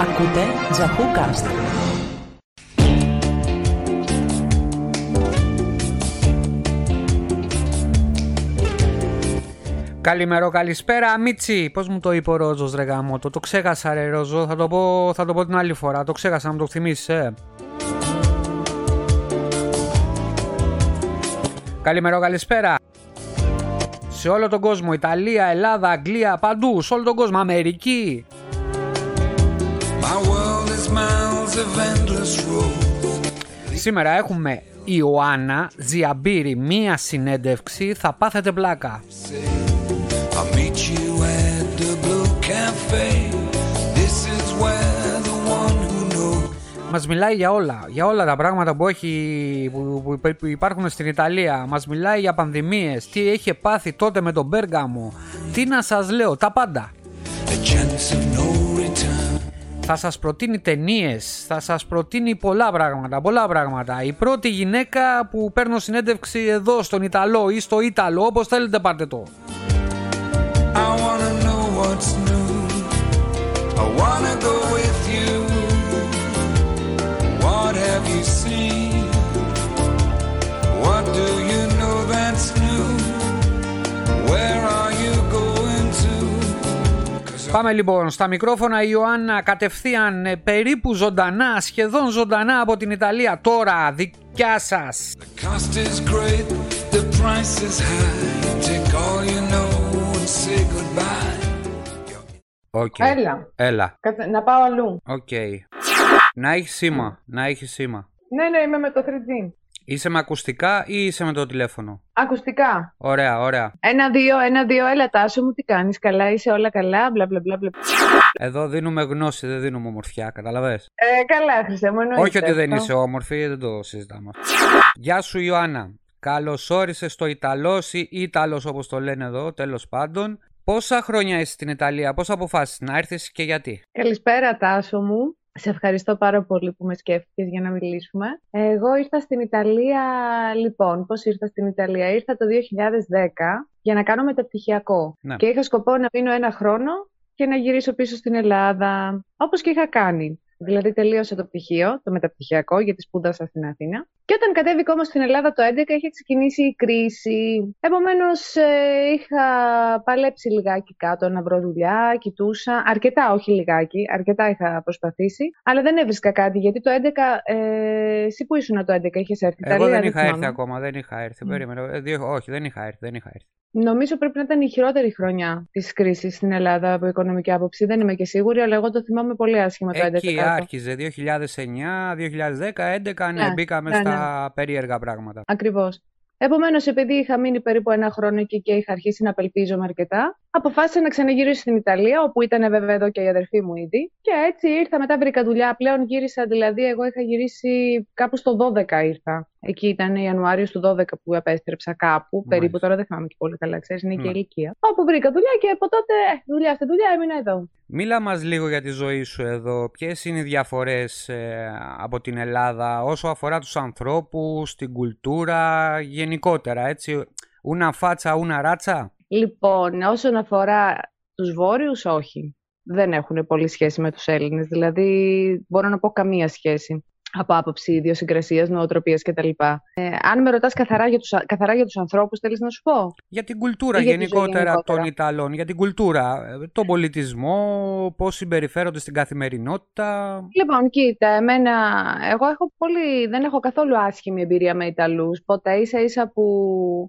Ακούτε Τζακούκαστ. Καλημέρα, καλησπέρα, Μίτσι. Πώς μου το είπε ο Ρόζος, ρε γάμο, το, το ξέχασα, ρε Ρόζο. Θα το, πω, θα το πω την άλλη φορά. Το ξέχασα, να μου το θυμίσει, ε; Καλημέρα, καλησπέρα. Σε όλο τον κόσμο, Ιταλία, Ελλάδα, Αγγλία, παντού, σε όλο τον κόσμο, Αμερική. Σήμερα έχουμε Ιωάννα Ζιαμπύρη, μία συνέντευξη, θα πάθετε πλάκα. Μας μιλάει για όλα, για όλα τα πράγματα που, έχει, που, που υπάρχουν στην Ιταλία. Μας μιλάει για πανδημίες, τι είχε πάθει τότε με τον Πέργαμο. Τι να σας λέω, τα πάντα. Θα σας προτείνει ταινίες, θα σας προτείνει πολλά πράγματα, πολλά πράγματα. Η πρώτη γυναίκα που παίρνω συνέντευξη εδώ στον Ιταλό ή στο Ιταλό, όπως θέλετε πάρτε το. Πάμε λοιπόν στα μικρόφωνα η Ιωάννα κατευθείαν ε, περίπου ζωντανά, σχεδόν ζωντανά από την Ιταλία τώρα, δικιά σας. Okay. Έλα. Έλα. Να πάω αλλού. OK. Okay. Να έχεις σήμα. Να έχεις σήμα. Ναι, ναι, είμαι με το 3G. Είσαι με ακουστικά ή είσαι με το τηλέφωνο; Ακουστικά. Ωραία, ωραία. Ένα-δύο, ένα-δύο, έλα τάσο μου, τι κάνεις, καλά, είσαι όλα καλά, μπλα μπλα μπλα. Εδώ δίνουμε γνώση, δεν δίνουμε ομορφιά, καταλαβες. Ε, καλά, Χριστέ μου, εννοείται. Όχι ότι δεν είσαι όμορφη, δεν το συζητάμε. Γεια σου Ιωάννα. Καλώ όρισε στο Ιταλός ή Ιταλός όπως το λένε εδώ, τέλος πάντων. Πόσα χρόνια είσαι στην Ιταλία, πώς αποφάσισες να έρθεις και γιατί; Καλησπέρα Τάσο μου. Σε ευχαριστώ πάρα πολύ που με σκέφτηκες για να μιλήσουμε. Εγώ ήρθα στην Ιταλία, λοιπόν, πώς ήρθα στην Ιταλία; Ήρθα το 2010 για να κάνω μεταπτυχιακό. Ναι. Και είχα σκοπό να μείνω ένα χρόνο και να γυρίσω πίσω στην Ελλάδα, όπως και είχα κάνει. Δηλαδή τελείωσα το πτυχίο, το μεταπτυχιακό, γιατί σπούδασα στην Αθήνα. Και όταν κατέβηκα όμως στην Ελλάδα το 2011 είχε ξεκινήσει η κρίση. Επομένως ε, είχα παλέψει λιγάκι κάτω να βρω δουλειά, κοιτούσα. Αρκετά, όχι λιγάκι, αρκετά είχα προσπαθήσει. Αλλά δεν έβρισκα κάτι γιατί το 2011, ε, εσύ που ήσουν το 2011, είχες έρθει. Εγώ δεν είχα έρθει ακόμα, δεν είχα έρθει. Mm. Περίμενε. Ε, όχι, δεν είχα έρθει, δεν είχα έρθει. Νομίζω πρέπει να ήταν η χειρότερη χρονιά της κρίσης στην Ελλάδα από οικονομική άποψη. Δεν είμαι και σίγουρη, αλλά εγώ το θυμάμαι πολύ άσχημα το 2011. Εκεί άρχιζε 2009, 2010, 2011, ναι, μπήκαμε ναι, στα ναι. περίεργα πράγματα. Ακριβώς. Επομένως, επειδή είχα μείνει περίπου ένα χρόνο εκεί και είχα αρχίσει να απελπίζομαι αρκετά, αποφάσισα να ξαναγυρίσω στην Ιταλία, όπου ήταν βέβαια εδώ και η αδερφή μου ήδη. Και έτσι ήρθα, μετά βρήκα δουλειά. Πλέον γύρισα, δηλαδή, εγώ είχα γυρίσει κάπου στο 12 ήρθα. Εκεί ήταν Ιανουάριο του 12 που επέστρεψα κάπου. Μάλιστα. Περίπου τώρα δεν θυμάμαι και πολύ καλά, ξέρεις, είναι και Ναι. ηλικία. Όπου βρήκα δουλειά και από τότε ε, δουλειά στη δουλειά έμεινα εδώ. Μίλα μας λίγο για τη ζωή σου εδώ. Ποιες είναι οι διαφορές ε, από την Ελλάδα όσο αφορά τους ανθρώπους, την κουλτούρα, γενικότερα, έτσι. Ούνα φάτσα, ούνα ράτσα. Λοιπόν, όσον αφορά τους Βόρειους, όχι. Δεν έχουν πολύ σχέση με τους Έλληνες. Δηλαδή, μπορώ να πω καμία σχέση από άποψη ιδιοσυγκρασίας, νοοτροπίας κτλ. Ε, αν με ρωτάς καθαρά για τους καθαρά για τους ανθρώπους, θέλεις να σου πω; Για την κουλτούρα Ή για τη ζωή γενικότερα γενικότερα. των Ιταλών, για την κουλτούρα, ε, τον πολιτισμό, πώς συμπεριφέρονται στην καθημερινότητα. Λοιπόν, κοίτα, εμένα, εγώ έχω πολύ, δεν έχω καθόλου άσχημη εμπειρία με Ιταλούς. Ποτέ ίσα ίσα που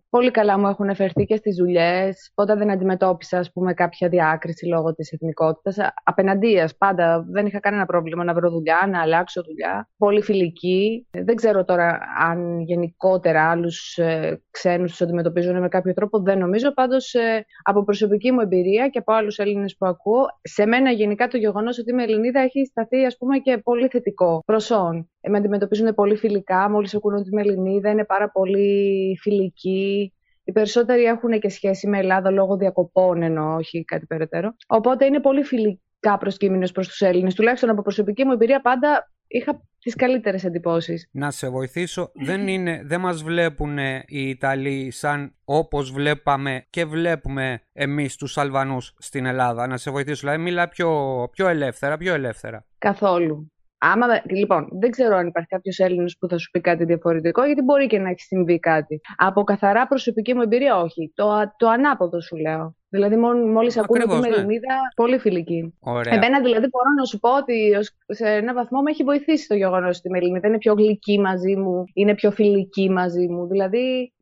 πολύ καλά μου έχουν φερθεί και στις δουλειές. Ποτέ δεν αντιμετώπισα, ας πούμε, κάποια διάκριση λόγω της εθνικότητας. Α- Απέναντίας, πάντα δεν είχα κανένα πρόβλημα να βρω δουλειά, να αλλάξω δουλειά. Πολύ φιλική. Ε, Δεν ξέρω τώρα αν γενικότερα άλλους ε, ξένους τους αντιμετωπίζουν με κάποιο τρόπο. Δεν νομίζω. Πάντως, ε, από προσωπική μου εμπειρία και από άλλους Έλληνες που ακούω, σε μένα γενικά το γεγονός ότι είμαι Ελληνίδα έχει σταθεί ας πούμε και πολύ θετικό προσόν. Ε, με αντιμετωπίζουν πολύ φιλικά, μόλις ακούνε ότι είμαι Ελληνίδα, είναι πάρα πολύ φιλικοί. Οι περισσότεροι έχουν και σχέση με Ελλάδα λόγω διακοπών, ενώ όχι κάτι περαιτέρω. Οπότε είναι πολύ φιλικά προσκύμενο προς τους Έλληνες. Τουλάχιστον από προσωπική μου εμπειρία, πάντα είχα τις καλύτερες εντυπώσεις. Να σε βοηθήσω, δεν, είναι, δεν μας βλέπουν οι Ιταλοί σαν όπως βλέπαμε και βλέπουμε εμείς τους Αλβανούς στην Ελλάδα. Να σε βοηθήσω, δηλαδή μιλά πιο, πιο ελεύθερα, πιο ελεύθερα. Καθόλου. Άμα, λοιπόν, δεν ξέρω αν υπάρχει κάποιος Έλληνα που θα σου πει κάτι διαφορετικό, γιατί μπορεί και να έχει συμβεί κάτι. Από καθαρά προσωπική μου εμπειρία, όχι. Το, το ανάποδο σου λέω. Δηλαδή, μόλις ακούω ότι είμαι ναι. Ελληνίδα, πολύ φιλική. Ωραία. Εμένα, δηλαδή, μπορώ να σου πω ότι σε ένα βαθμό με έχει βοηθήσει το γεγονός ότι είμαι Ελληνίδα. Είναι πιο γλυκή μαζί μου, είναι πιο φιλική μαζί μου. Δηλαδή,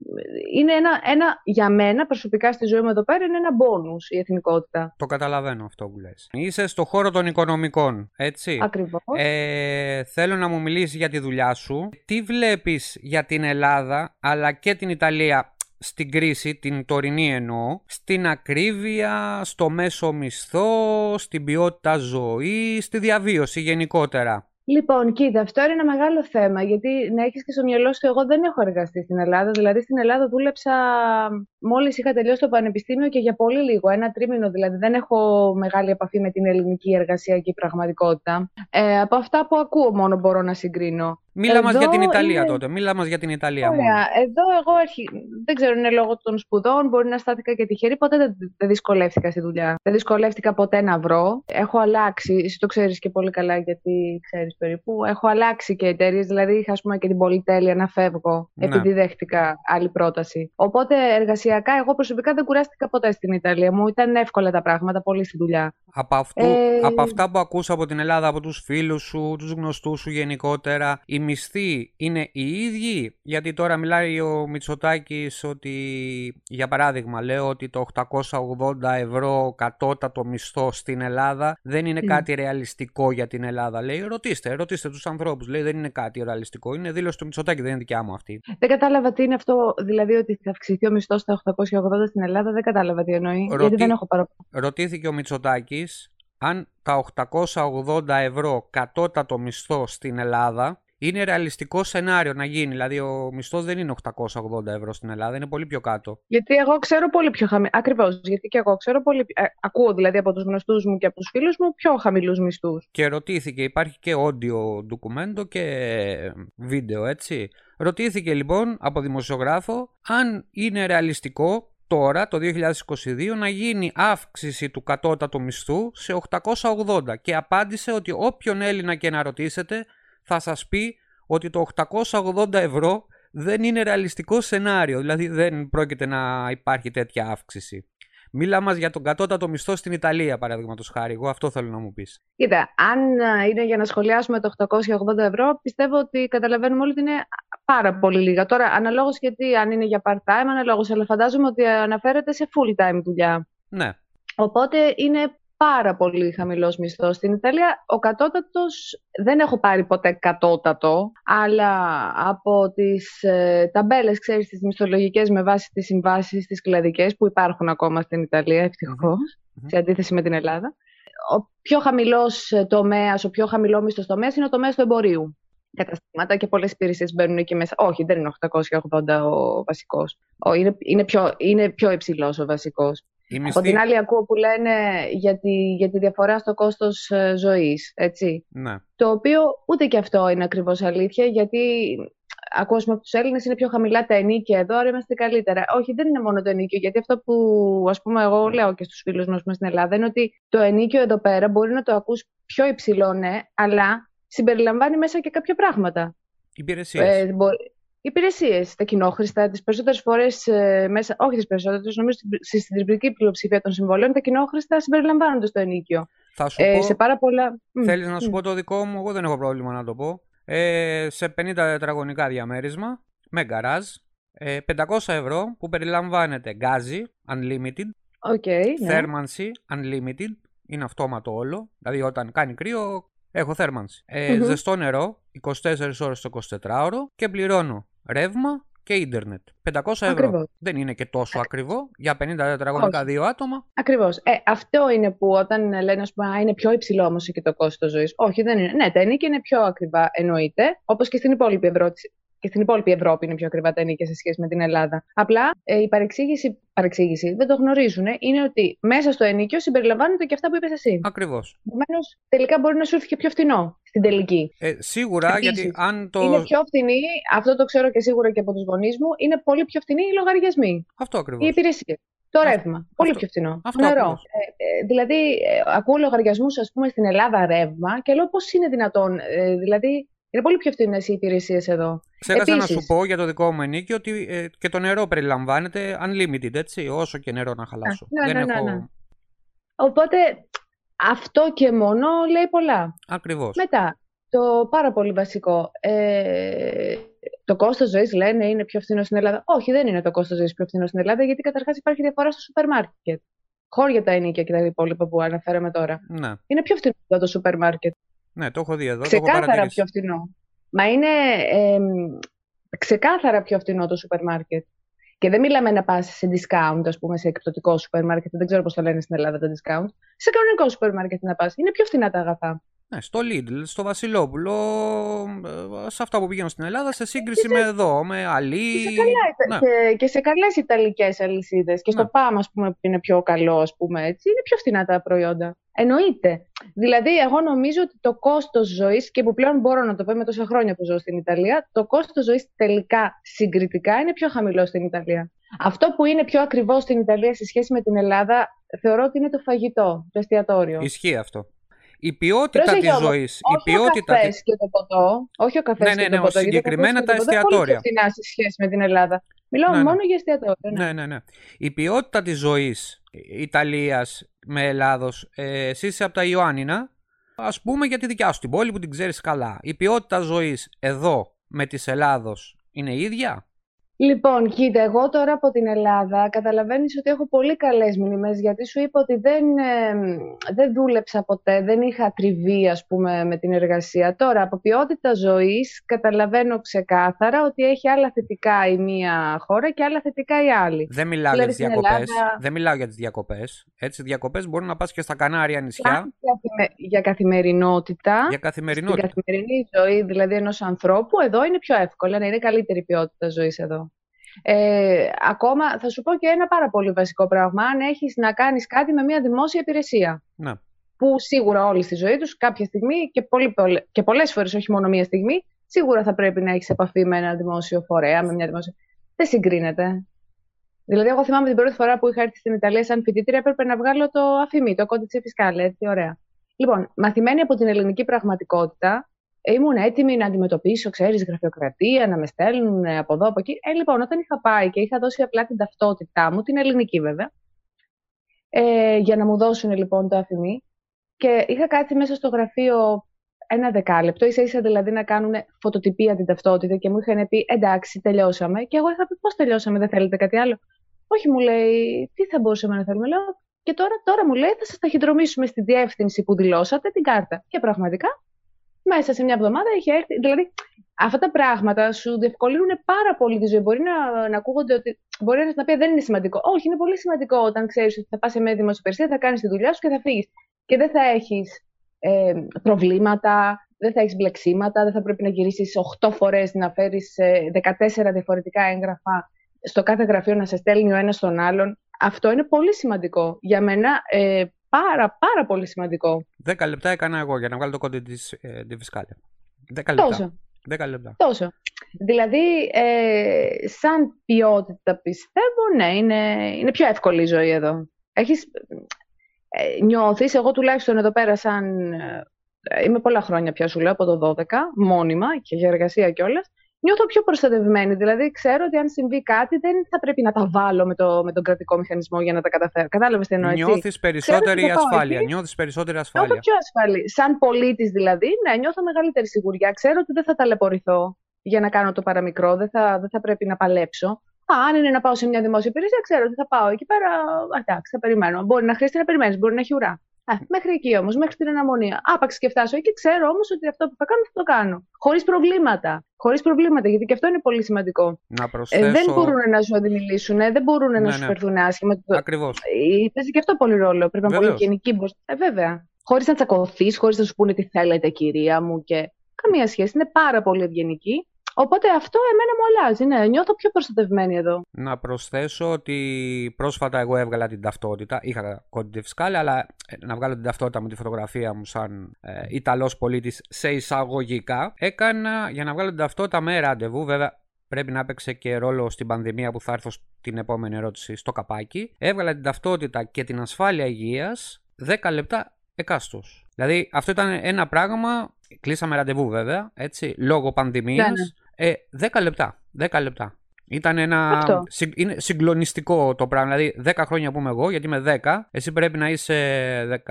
είναι ένα, ένα για μένα προσωπικά στη ζωή μου εδώ πέρα, είναι ένα μπόνους η εθνικότητα. Το καταλαβαίνω αυτό που λες. Είσαι στο χώρο των οικονομικών, έτσι. Ακριβώς. Ε, θέλω να μου μιλήσεις για τη δουλειά σου. Τι βλέπεις για την Ελλάδα, αλλά και την Ιταλία στην κρίση, την τωρινή εννοώ, στην ακρίβεια, στο μέσο μισθό, στην ποιότητα ζωής, στη διαβίωση γενικότερα. Λοιπόν, κοίτα, αυτό είναι ένα μεγάλο θέμα, γιατί να έχεις και στο μυαλό σου, εγώ δεν έχω εργαστεί στην Ελλάδα. Δηλαδή, στην Ελλάδα δούλεψα μόλις είχα τελειώσει το πανεπιστήμιο και για πολύ λίγο, ένα τρίμηνο δηλαδή. Δεν έχω μεγάλη επαφή με την ελληνική εργασιακή πραγματικότητα. Ε, από αυτά που ακούω μόνο μπορώ να συγκρίνω. Μίλα μα για την Ιταλία τότε. Μίλα μα για την Ιταλία Ωραία. μόνο. Εδώ εγώ αρχι... δεν ξέρω, είναι λόγω των σπουδών. Μπορεί να στάθηκα και τυχερή. Ποτέ δεν, δεν δυσκολεύτηκα στη δουλειά. Δεν δυσκολεύτηκα ποτέ να βρω. Έχω αλλάξει. Εσύ το ξέρεις και πολύ καλά, γιατί ξέρεις περίπου. Έχω αλλάξει και εταιρείες. Δηλαδή, είχα ας πούμε, και την πολυτέλεια να φεύγω, ναι. επειδή δέχτηκα άλλη πρόταση. Οπότε εργασιακά, εγώ προσωπικά δεν κουράστηκα ποτέ στην Ιταλία. Μου ήταν εύκολα τα πράγματα, πολύ στη δουλειά. Από, αυτού, ε... από αυτά που ακούσα από την Ελλάδα, από τους φίλους σου, τους γνωστούς σου γενικότερα, η μισθοί είναι οι ίδιοι, γιατί τώρα μιλάει ο Μητσοτάκης ότι, για παράδειγμα, λέω ότι το 880 ευρώ κατώτατο μισθό στην Ελλάδα δεν είναι κάτι ρεαλιστικό για την Ελλάδα. Λέει, ρωτήστε, ρωτήστε τους ανθρώπους. Λέει, δεν είναι κάτι ρεαλιστικό. Είναι δήλωση του Μητσοτάκη, δεν είναι δικιά μου αυτή. Δεν κατάλαβα τι είναι αυτό, δηλαδή ότι θα αυξηθεί ο μισθός στα 880 στην Ελλάδα. Δεν κατάλαβα τι εννοεί. Γιατί δεν έχω παραπάνω. Ρωτήθηκε ο Μητσοτάκης αν τα 880 ευρώ κατώτατο μισθό στην Ελλάδα είναι ρεαλιστικό σενάριο να γίνει. Δηλαδή, ο μισθός δεν είναι 880 ευρώ στην Ελλάδα, είναι πολύ πιο κάτω. Γιατί εγώ ξέρω πολύ πιο χαμηλό. Ακριβώς. Γιατί και εγώ ξέρω πολύ. Ε, ακούω δηλαδή από τους γνωστούς μου και από τους φίλους μου πιο χαμηλούς μισθούς. Και ρωτήθηκε, υπάρχει και audio ντοκουμέντο και βίντεο, έτσι. Ρωτήθηκε λοιπόν από δημοσιογράφο αν είναι ρεαλιστικό τώρα το 2022 να γίνει αύξηση του κατώτατου μισθού σε 880 και απάντησε ότι όποιον Έλληνα και να ρωτήσετε θα σας πει ότι το 880 ευρώ δεν είναι ρεαλιστικό σενάριο, δηλαδή δεν πρόκειται να υπάρχει τέτοια αύξηση. Μίλα μας για τον κατώτατο μισθό στην Ιταλία, παραδείγματος χάρη. Εγώ αυτό θέλω να μου πεις. Κοίτα, αν ε, είναι για να σχολιάσουμε το 880 ευρώ, πιστεύω ότι καταλαβαίνουμε όλοι ότι είναι πάρα πολύ λίγα. Τώρα, αναλόγως γιατί αν είναι για part-time, αναλόγως, αλλά φαντάζομαι ότι αναφέρεται σε full-time δουλειά. Ναι. Οπότε είναι πάρα πολύ χαμηλός μισθός. Στην Ιταλία ο κατώτατος δεν έχω πάρει ποτέ κατώτατο, αλλά από τις ε, ταμπέλες, ξέρεις, τις μισθολογικές με βάση τις συμβάσεις, τις κλαδικές που υπάρχουν ακόμα στην Ιταλία, σε αντίθεση με την Ελλάδα. Ο πιο χαμηλός τομέας, ο πιο χαμηλό μισθός τομέας είναι ο τομέας του εμπορίου καταστήματα και πολλές υπηρεσίες μπαίνουν εκεί μέσα. Όχι, δεν είναι 880 ο βασικός. είναι, είναι, πιο, είναι πιο υψηλός ο βασικός. Από την άλλη ακούω που λένε για τη, για τη διαφορά στο κόστος ε, ζωής, έτσι. Ναι. Το οποίο ούτε και αυτό είναι ακριβώς αλήθεια, γιατί ακούω από τους Έλληνες είναι πιο χαμηλά τα ενίκια εδώ, άρα είμαστε καλύτερα. Όχι, δεν είναι μόνο το ενίκιο, γιατί αυτό που ας πούμε εγώ λέω και στους φίλους μας στην Ελλάδα είναι ότι το ενίκιο εδώ πέρα μπορεί να το ακούς πιο υψηλό, ναι, αλλά συμπεριλαμβάνει μέσα και κάποια πράγματα. Υπηρεσίες. Ε, Υπηρεσίες, τα κοινόχρηστα, τις περισσότερες φορές ε, μέσα, όχι τις περισσότερες, νομίζω στη συντριπτική πλειοψηφία των συμβολέων, τα κοινόχρηστα συμπεριλαμβάνονται στο ενίκιο. Θα σου ε, πω, σε πάρα πολλά. Θέλεις να σου πω το δικό μου, εγώ δεν έχω πρόβλημα να το πω. Ε, σε 50 τετραγωνικά διαμέρισμα, με γκαράζ, ε, 500 ευρώ που περιλαμβάνεται γκάζι, unlimited, okay, ναι. θέρμανση, unlimited, είναι αυτόματο όλο, δηλαδή όταν κάνει κρύο έχω θέρμανση. Ε, Ζεστό νερό, 24 ώρες το 24ωρο και πληρώνω ρεύμα και ίντερνετ. 500 ευρώ. Ακριβώς. Δεν είναι και τόσο ακριβό για 50 τετραγωνικά δύο άτομα. Ακριβώς. Ε, αυτό είναι που όταν λένε ας πούμε, είναι πιο υψηλό όμως και το κόστος ζωής. Όχι, δεν είναι. Ναι, τα ενίκια είναι πιο ακριβά, εννοείται. Όπως και στην υπόλοιπη Ευρώπη. Και στην υπόλοιπη Ευρώπη είναι πιο ακριβά τα ενίκια σε σχέση με την Ελλάδα. Απλά ε, η παρεξήγηση, παρεξήγηση δεν το γνωρίζουν είναι ότι μέσα στο ενίκιο συμπεριλαμβάνονται και αυτά που είπες εσύ. Ακριβώς. Επομένως, τελικά μπορεί να σου έρθει και πιο φθηνό στην τελική. Ε, σίγουρα, Επίσης, γιατί αν το. Είναι πιο φθηνή, αυτό το ξέρω και σίγουρα και από τους γονείς μου, είναι πολύ πιο φθηνή οι λογαριασμοί. Αυτό ακριβώς. Οι υπηρεσίε. Το Αυτό- ρεύμα. Πολύ αυτό- πιο φθηνό. αυτό Νερό. ακριβώς. Ε, ε, δηλαδή, ε, ακούω λογαριασμούς, ας πούμε, στην Ελλάδα ρεύμα και λέω πώς είναι δυνατόν. Ε, δηλαδή, είναι πολύ πιο φθηνέ οι υπηρεσίες εδώ. Ξέχασα να Επίσης- σου πω για το δικό μου ενίκιο ότι ε, και το νερό περιλαμβάνεται unlimited, έτσι, όσο και νερό να χαλάσω. ναι, Δεν ναι, έχω... ναι, ναι. Οπότε, αυτό και μόνο λέει πολλά. Ακριβώς. Μετά, το πάρα πολύ βασικό. Ε, το κόστος ζωής λένε είναι πιο φθηνό στην Ελλάδα. Όχι, δεν είναι το κόστος ζωής πιο φθηνό στην Ελλάδα, γιατί καταρχάς υπάρχει διαφορά στο σούπερ μάρκετ. Χώρια τα ενίκια και τα υπόλοιπα που αναφέραμε τώρα. Ναι, Είναι πιο φθηνό εδώ το σούπερ μάρκετ. Ναι, το έχω δει εδώ, το έχω Ξεκάθαρα παρατηρήσει. πιο φθηνό. Μα είναι εμ, ξεκάθαρα πιο φθηνό το σούπερ μάρκετ. Και δεν μιλάμε να πας σε discount, ας πούμε, σε εκπτωτικό σούπερ μάρκετ. Δεν ξέρω πώς το λένε στην Ελλάδα τα discount. Σε κανονικό σούπερ μάρκετ να πας. Είναι πιο φθηνά τα αγαθά. Ναι, στο Lidl, στο Βασιλόπουλο, ε, σε αυτά που πηγαίνουν στην Ελλάδα, σε σύγκριση με εδώ, με Αλή. Και σε, καλά, Ναι. και, και σε καλές Ιταλικές αλυσίδες. Και στο Ναι. ΠΑΜ, ας πούμε, που είναι πιο καλό, ας πούμε, έτσι, είναι πιο φθηνά τα προϊόντα. Εννοείται. Δηλαδή, εγώ νομίζω ότι το κόστος ζωής, και που πλέον μπορώ να το πω με τόσα χρόνια που ζω στην Ιταλία, το κόστος ζωής τελικά συγκριτικά είναι πιο χαμηλό στην Ιταλία. Αυτό που είναι πιο ακριβό στην Ιταλία σε σχέση με την Ελλάδα, θεωρώ ότι είναι το φαγητό, το εστιατόριο. Ισχύει αυτό. Η ποιότητα Πρόσεχε της όμως, ζωής. Η όχι ποιότητα. ο της- καφές και το ποτό. Όχι ο καφές Ναι, και ναι, το ναι, ποτό. γιατί ο συγκεκριμένα καφές και τα το ποτό είναι πολύ εστιατόρια. πιο φθηνά σε σχέση με την Ελλάδα. Μιλάω Ναι, ναι. μόνο για εστιατόρια. ναι. Ναι, ναι, ναι. Η ποιότητα της ζωής Ιταλίας με Ελλάδος, ε, εσύ είσαι από τα Ιωάννινα, ας πούμε για τη δικιά σου την πόλη που την ξέρεις καλά. Η ποιότητα ζωής εδώ με της Ελλάδος είναι ίδια; Λοιπόν, κοίτα, εγώ τώρα από την Ελλάδα καταλαβαίνεις ότι έχω πολύ καλές μνήμες γιατί σου είπα ότι δεν, ε, δεν δούλεψα ποτέ, δεν είχα τριβή ας πούμε με την εργασία. Τώρα από ποιότητα ζωής καταλαβαίνω ξεκάθαρα ότι έχει άλλα θετικά η μία χώρα και άλλα θετικά η άλλη. Δεν μιλάω Δηλαδή για τις στην διακοπές. Ελλάδα- Δεν μιλάω για τις διακοπές. Έτσι, διακοπές μπορεί να πας και στα Κανάρια νησιά Σαν καθημε- Για καθημερινότητα, για στην καθημερινότητα. καθημερινή ζωή δηλαδή ενός ανθρώπου, εδώ είναι πιο εύκολο, να είναι καλύτερη ποιότητα ζωής εδώ. Ε, ακόμα θα σου πω και ένα πάρα πολύ βασικό πράγμα, αν έχεις να κάνεις κάτι με μια δημόσια υπηρεσία. Ναι. Που σίγουρα όλοι στη ζωή τους κάποια στιγμή και, πολύ, πολλε- και πολλές φορές, όχι μόνο μία στιγμή, σίγουρα θα πρέπει να έχεις επαφή με ένα δημόσιο φορέα, με μια δημόσια... Δεν συγκρίνεται. Δηλαδή, εγώ θυμάμαι την πρώτη φορά που είχα έρθει στην Ιταλία σαν φοιτήτρια, έπρεπε να βγάλω το αφημί, το κόντιτσι φισκάλε, έτσι, ωραία. Λοιπόν, μαθημένη από την ελληνική πραγματικότητα, ήμουν έτοιμη να αντιμετωπίσω, ξέρεις, γραφειοκρατία, να με στέλνουν από εδώ, από εκεί. Ε, λοιπόν, όταν είχα πάει και είχα δώσει απλά την ταυτότητά μου, την ελληνική βέβαια, ε, για να μου δώσουν λοιπόν το αφημί, και είχα κάτσει μέσα στο γραφείο ένα δεκάλεπτο, ίσα ίσα δηλαδή να κάνουν φωτοτυπία την ταυτότητα και μου είχαν πει εντάξει, τελειώσαμε. Και εγώ είχα πει πώς τελειώσαμε, δεν θέλετε κάτι άλλο. Όχι, μου λέει, τι θα μπορούσαμε να θέλουμε. Λέω, και τώρα, τώρα μου λέει, θα σας ταχυδρομήσουμε στη διεύθυνση που δηλώσατε την κάρτα. Και πραγματικά, μέσα σε μια εβδομάδα είχε έρθει. Δηλαδή, αυτά τα πράγματα σου διευκολύνουν πάρα πολύ τη ζωή. Μπορεί να, να ακούγονται ότι. Μπορεί ένας να πει δεν είναι σημαντικό. Όχι, είναι πολύ σημαντικό όταν ξέρεις ότι θα πας σε μια δημοσιοπηρεσία, θα κάνεις τη δουλειά σου και θα φύγεις. Και δεν θα έχεις ε, προβλήματα, δεν θα έχεις μπλεξίματα, δεν θα πρέπει να γυρίσεις 8 φορές να φέρεις 14 διαφορετικά έγγραφα στο κάθε γραφείο να σε στέλνει ο ένας τον άλλον. Αυτό είναι πολύ σημαντικό. Για μένα, ε, πάρα, πάρα πολύ σημαντικό. 10 λεπτά έκανα εγώ για να βγάλω το κόντι της ε, τη Φισκάλια. 10 λεπτά. Τόσο. 10 λεπτά. Τόσο. Δηλαδή, ε, σαν ποιότητα πιστεύω, ναι, είναι, είναι πιο εύκολη η ζωή εδώ. Έχεις, ε, νιώθεις, εγώ τουλάχιστον εδώ πέρα σαν, ε, είμαι πολλά χρόνια πια σου λέω, από το 12, μόνιμα και για εργασία κιόλας. Νιώθω πιο προστατευμένη. Δηλαδή, ξέρω ότι αν συμβεί κάτι, δεν θα πρέπει να τα βάλω με, το, με τον κρατικό μηχανισμό για να τα καταφέρω. Κατάλαβες τι εννοώ, έτσι; Νιώθεις περισσότερη θα πάω ασφάλεια. εκεί. Νιώθεις περισσότερη Νιώθω ασφάλεια. πιο ασφαλή. Σαν πολίτης δηλαδή, ναι, νιώθω μεγαλύτερη σιγουριά. Ξέρω ότι δεν θα ταλαιπωρηθώ για να κάνω το παραμικρό, δεν θα, δεν θα πρέπει να παλέψω. Α, αν είναι να πάω σε μια δημόσια υπηρεσία, ξέρω ότι θα πάω εκεί πέρα. α, Εντάξει, θα περιμένω. Μπορεί να χρειάζεται να περιμένεις, μπορεί να έχει ουρά. Α, μέχρι εκεί όμως, μέχρι την αναμονία. Άπαξ και φτάσω εκεί, ξέρω όμως ότι αυτό που θα κάνω θα το κάνω. Χωρίς προβλήματα. Χωρίς προβλήματα, γιατί και αυτό είναι πολύ σημαντικό. Να Ε, προσθέσω. δεν μπορούν να σου αντιμιλήσουν, δεν μπορούν Ναι, να ναι. σου φερθούν άσχημα. Ακριβώς. Ε, Παίζει και αυτό πολύ ρόλο. Πρέπει να είναι πολύ Βεβαίως. γενική. μπροστά. Ε, βέβαια. Χωρίς να τσακωθείς, χωρίς να σου πούνε τι θέλετε, κυρία μου. Και... Καμία σχέση. Είναι πάρα πολύ ευγενική. Οπότε αυτό εμένα μου αλλάζει. Ναι, νιώθω πιο προστατευμένη εδώ. Να προσθέσω ότι πρόσφατα εγώ έβγαλα την ταυτότητα. Είχα κόντι φυσκάλη, αλλά ε, να βγάλω την ταυτότητα με τη φωτογραφία μου σαν ε, Ιταλός πολίτης σε εισαγωγικά. Έκανα για να βγάλω την ταυτότητα με ραντεβού. Βέβαια, πρέπει να έπαιξε και ρόλο στην πανδημία που θα έρθω στην επόμενη ερώτηση στο καπάκι. Έβγαλα την ταυτότητα και την ασφάλεια υγείας 10 λεπτά εκάστος. Δηλαδή αυτό ήταν ένα πράγμα, κλείσαμε ραντεβού βέβαια, έτσι, λόγω πανδημίας, ναι, ναι. Ε, 10 λεπτά, 10 λεπτά. Ήταν ένα. Είναι συγκλονιστικό το πράγμα. Δηλαδή, 10 χρόνια που είμαι εγώ, γιατί είμαι 10, εσύ πρέπει να είσαι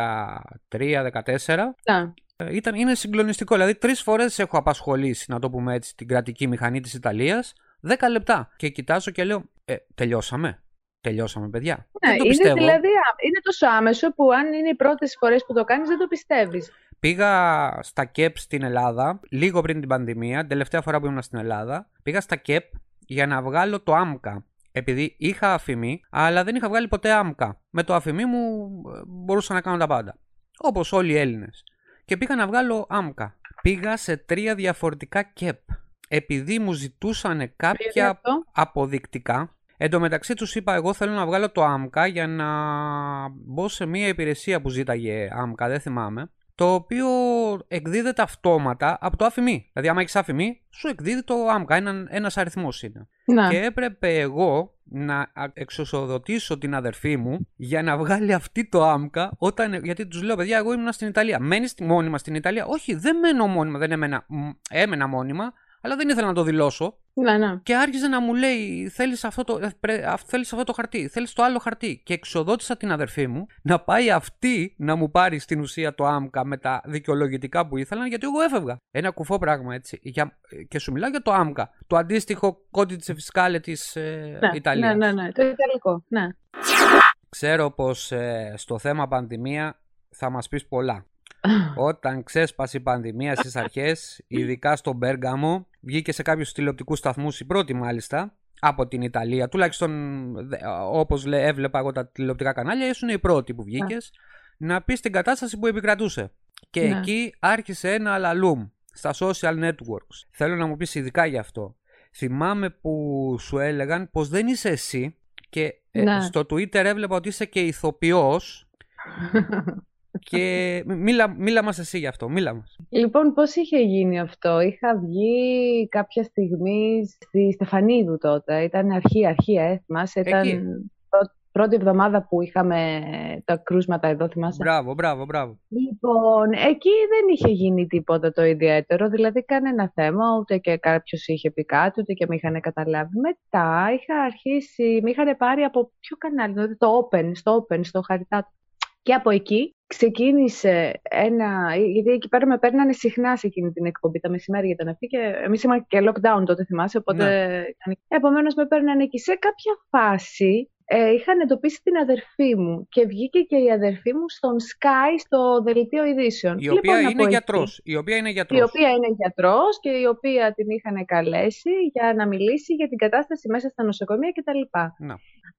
13-14. Ναι. Ε, ήταν, είναι συγκλονιστικό. Δηλαδή, τρεις φορές έχω απασχολήσει, να το πούμε έτσι, την κρατική μηχανή της Ιταλίας. 10 λεπτά. Και κοιτάζω και λέω, ε, τελειώσαμε. Τελειώσαμε, παιδιά. Ναι, δεν το είναι, δηλαδή, είναι τόσο άμεσο που αν είναι οι πρώτες φορές που το κάνεις, δεν το πιστεύεις. Πήγα στα ΚΕΠ στην Ελλάδα, λίγο πριν την πανδημία, την τελευταία φορά που ήμουν στην Ελλάδα. Πήγα στα ΚΕΠ για να βγάλω το άμκα. Επειδή είχα αφημί, αλλά δεν είχα βγάλει ποτέ άμκα. Με το αφημί μου ε, μπορούσα να κάνω τα πάντα. Όπως όλοι οι Έλληνες. Και πήγα να βγάλω άμκα. Πήγα σε τρία διαφορετικά ΚΕΠ. Επειδή μου ζητούσαν κάποια αποδεικτικά Εν τω μεταξύ τους είπα: Εγώ θέλω να βγάλω το άμκα για να μπω σε μια υπηρεσία που ζήταγε άμκα, δεν θυμάμαι. Το οποίο εκδίδεται αυτόματα από το αφημί. Δηλαδή, άμα έχεις αφημί, σου εκδίδει το άμκα. Ένα ένας αριθμός είναι. Να. Και έπρεπε εγώ να εξοσοδοτήσω την αδερφή μου για να βγάλει αυτή το άμκα. Όταν, γιατί τους λέω: Παιδιά, εγώ ήμουν στην Ιταλία. Μένεις μόνιμα στην Ιταλία. Όχι, δεν μένω μόνιμα. Δεν έμενα, έμενα μόνιμα αλλά δεν ήθελα να το δηλώσω. Ναι, ναι. Και άρχιζε να μου λέει: Θέλεις αυτό, το, ε, θέλεις αυτό το χαρτί, θέλεις το άλλο χαρτί. Και εξοδότησα την αδερφή μου να πάει αυτή να μου πάρει στην ουσία το άμκα με τα δικαιολογητικά που ήθελαν, γιατί εγώ έφευγα. Ένα κουφό πράγμα έτσι. Για, και σου μιλάω για το άμκα. Το αντίστοιχο κόντιτσε φυσκάλε της ε, ναι, Ιταλίας. Ναι, ναι, ναι. Το Ιταλικό. Ναι. Ξέρω πως ε, στο θέμα πανδημία θα μας πεις πολλά. Όταν ξέσπασε η πανδημία στις αρχές, ειδικά στον Πέργαμο, βγήκε σε κάποιους τηλεοπτικούς σταθμούς, η πρώτη μάλιστα, από την Ιταλία. Τουλάχιστον όπως έβλεπα εγώ τα τηλεοπτικά κανάλια, ήσουν οι πρώτοι που βγήκες να πεις την κατάσταση που επικρατούσε. Και ναι. εκεί άρχισε ένα αλαλούμ στα social networks. Θέλω να μου πεις ειδικά γι' αυτό. Θυμάμαι που σου έλεγαν πως δεν είσαι εσύ και ε, ναι. στο Twitter έβλεπα ότι είσαι και ηθοποιός Και μίλα, μίλα μας εσύ γι' αυτό, μίλα μας. Λοιπόν, πώς είχε γίνει αυτό; Είχα βγει κάποια στιγμή στη Στεφανίδου τότε. Ήταν αρχή, αρχή, ε, θυμάσαι. Ήταν πρώτη εβδομάδα που είχαμε τα κρούσματα εδώ, θυμάσαι. Μπράβο, μπράβο, μπράβο. Λοιπόν, εκεί δεν είχε γίνει τίποτα το ιδιαίτερο, δηλαδή κανένα θέμα, ούτε και κάποιος είχε πει κάτι, ούτε και με είχαν καταλάβει. Μετά είχα αρχίσει, με είχαν πάρει από ποιο κανάλι, δηλαδή το Open, στο Open, στο Χαριτάτο. Και από εκεί ξεκίνησε ένα. Γιατί εκεί πέρα με παίρνανε συχνά σε εκείνη την εκπομπή τα μεσημέρια ήταν αυτή και εμείς ήμασταν και lockdown τότε, θυμάσαι. Οπότε. Ναι. Επομένως με παίρνανε εκεί. Σε κάποια φάση ε, είχαν εντοπίσει την αδερφή μου και βγήκε και η αδερφή μου στον Sky στο δελτίο ειδήσεων. Η οποία λοιπόν, είναι γιατρός. Η οποία είναι γιατρός. Η οποία είναι γιατρός και η οποία την είχαν καλέσει για να μιλήσει για την κατάσταση μέσα στα νοσοκομεία κτλ.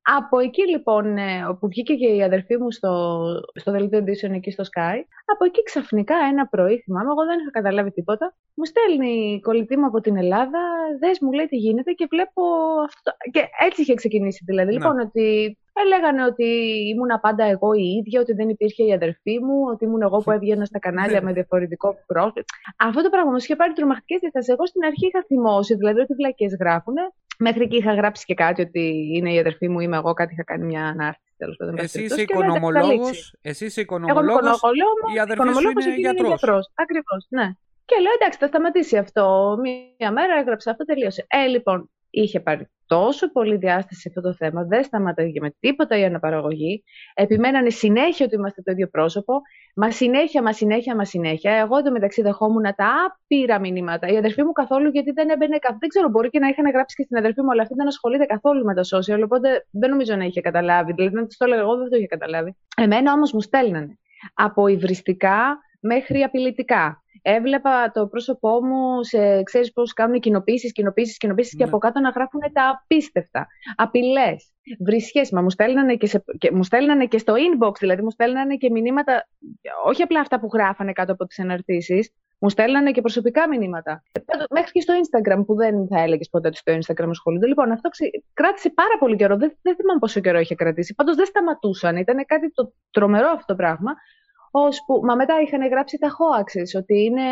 Από εκεί λοιπόν, ε, όπου βγήκε και η αδερφή μου στο, στο δελτίο ειδήσεων εκεί στο Sky, από εκεί ξαφνικά ένα πρωί, θυμάμαι, εγώ δεν είχα καταλάβει τίποτα, μου στέλνει η κολλητή μου από την Ελλάδα, δες μου λέει τι γίνεται και βλέπω αυτό. Και έτσι είχε ξεκινήσει δηλαδή. Ναι. Λοιπόν, ότι έλεγαν ότι ήμουν πάντα εγώ η ίδια, ότι δεν υπήρχε η αδερφή μου, ότι ήμουν εγώ που έβγαινα στα κανάλια με διαφορετικό πρόσωπο. Αυτό το πράγμα μου είχε πάρει τρομακτικές διαστάσεις. Εγώ στην αρχή είχα θυμώσει, δηλαδή ότι βλακίες γράφουν. Μέχρι εκεί είχα γράψει και κάτι ότι είναι η αδερφή μου, είμαι εγώ, κάτι είχα κάνει μια ανάρτηση. Εσύ είσαι οικονομολόγος, εσύ είσαι οικονομολόγος, η αδερφή σου είναι γιατρός. Ακριβώς, ναι. Και λέω εντάξει, θα σταματήσει αυτό. Μία μέρα έγραψε αυτό, τελείωσε. Ε, λοιπόν, είχε πάρει τόσο πολύ διάσταση αυτό το θέμα, δεν σταματάει με τίποτα η αναπαραγωγή. Επιμένανε συνέχεια ότι είμαστε το ίδιο πρόσωπο. Μα συνέχεια, μα συνέχεια, μα συνέχεια. Εγώ το μεταξύ δεχόμουν τα άπειρα μηνύματα. Η αδερφή μου καθόλου, γιατί δεν έμπαινε καθόλου. Δεν ξέρω, μπορεί και να είχαν γράψει και στην αδερφή μου, αλλά αυτή δεν ασχολείται καθόλου με τα social. Οπότε δεν νομίζω να είχε καταλάβει. Δηλαδή, να της το έλεγα εγώ, δεν το είχε καταλάβει. Εμένα όμως μου στέλνανε από υβριστικά μέχρι απειλητικά. Έβλεπα το πρόσωπό μου σε, ξέρεις πώς κάνουν κοινοποίησεις, κοινοποίησεις, κοινοποίησεις και ναι. από κάτω να γράφουν τα απίστευτα, απειλές, βρισιές. Μα μου στέλνανε και, σε, και, μου στέλνανε και στο inbox, δηλαδή μου στέλνανε και μηνύματα, όχι απλά αυτά που γράφανε κάτω από τις εναρτήσεις, Μου στέλνανε και προσωπικά μηνύματα. Μέχρι και στο Instagram, που δεν θα έλεγες ποτέ ότι στο Instagram ασχολούνται. Λοιπόν, αυτό κράτησε πάρα πολύ καιρό. Δεν, δεν θυμάμαι πόσο καιρό είχε κρατήσει. Πάντως δεν σταματούσαν. Ήταν κάτι το τρομερό αυτό το πράγμα. Ώσπου, μα μετά είχαν γράψει τα hoaxes, ότι είναι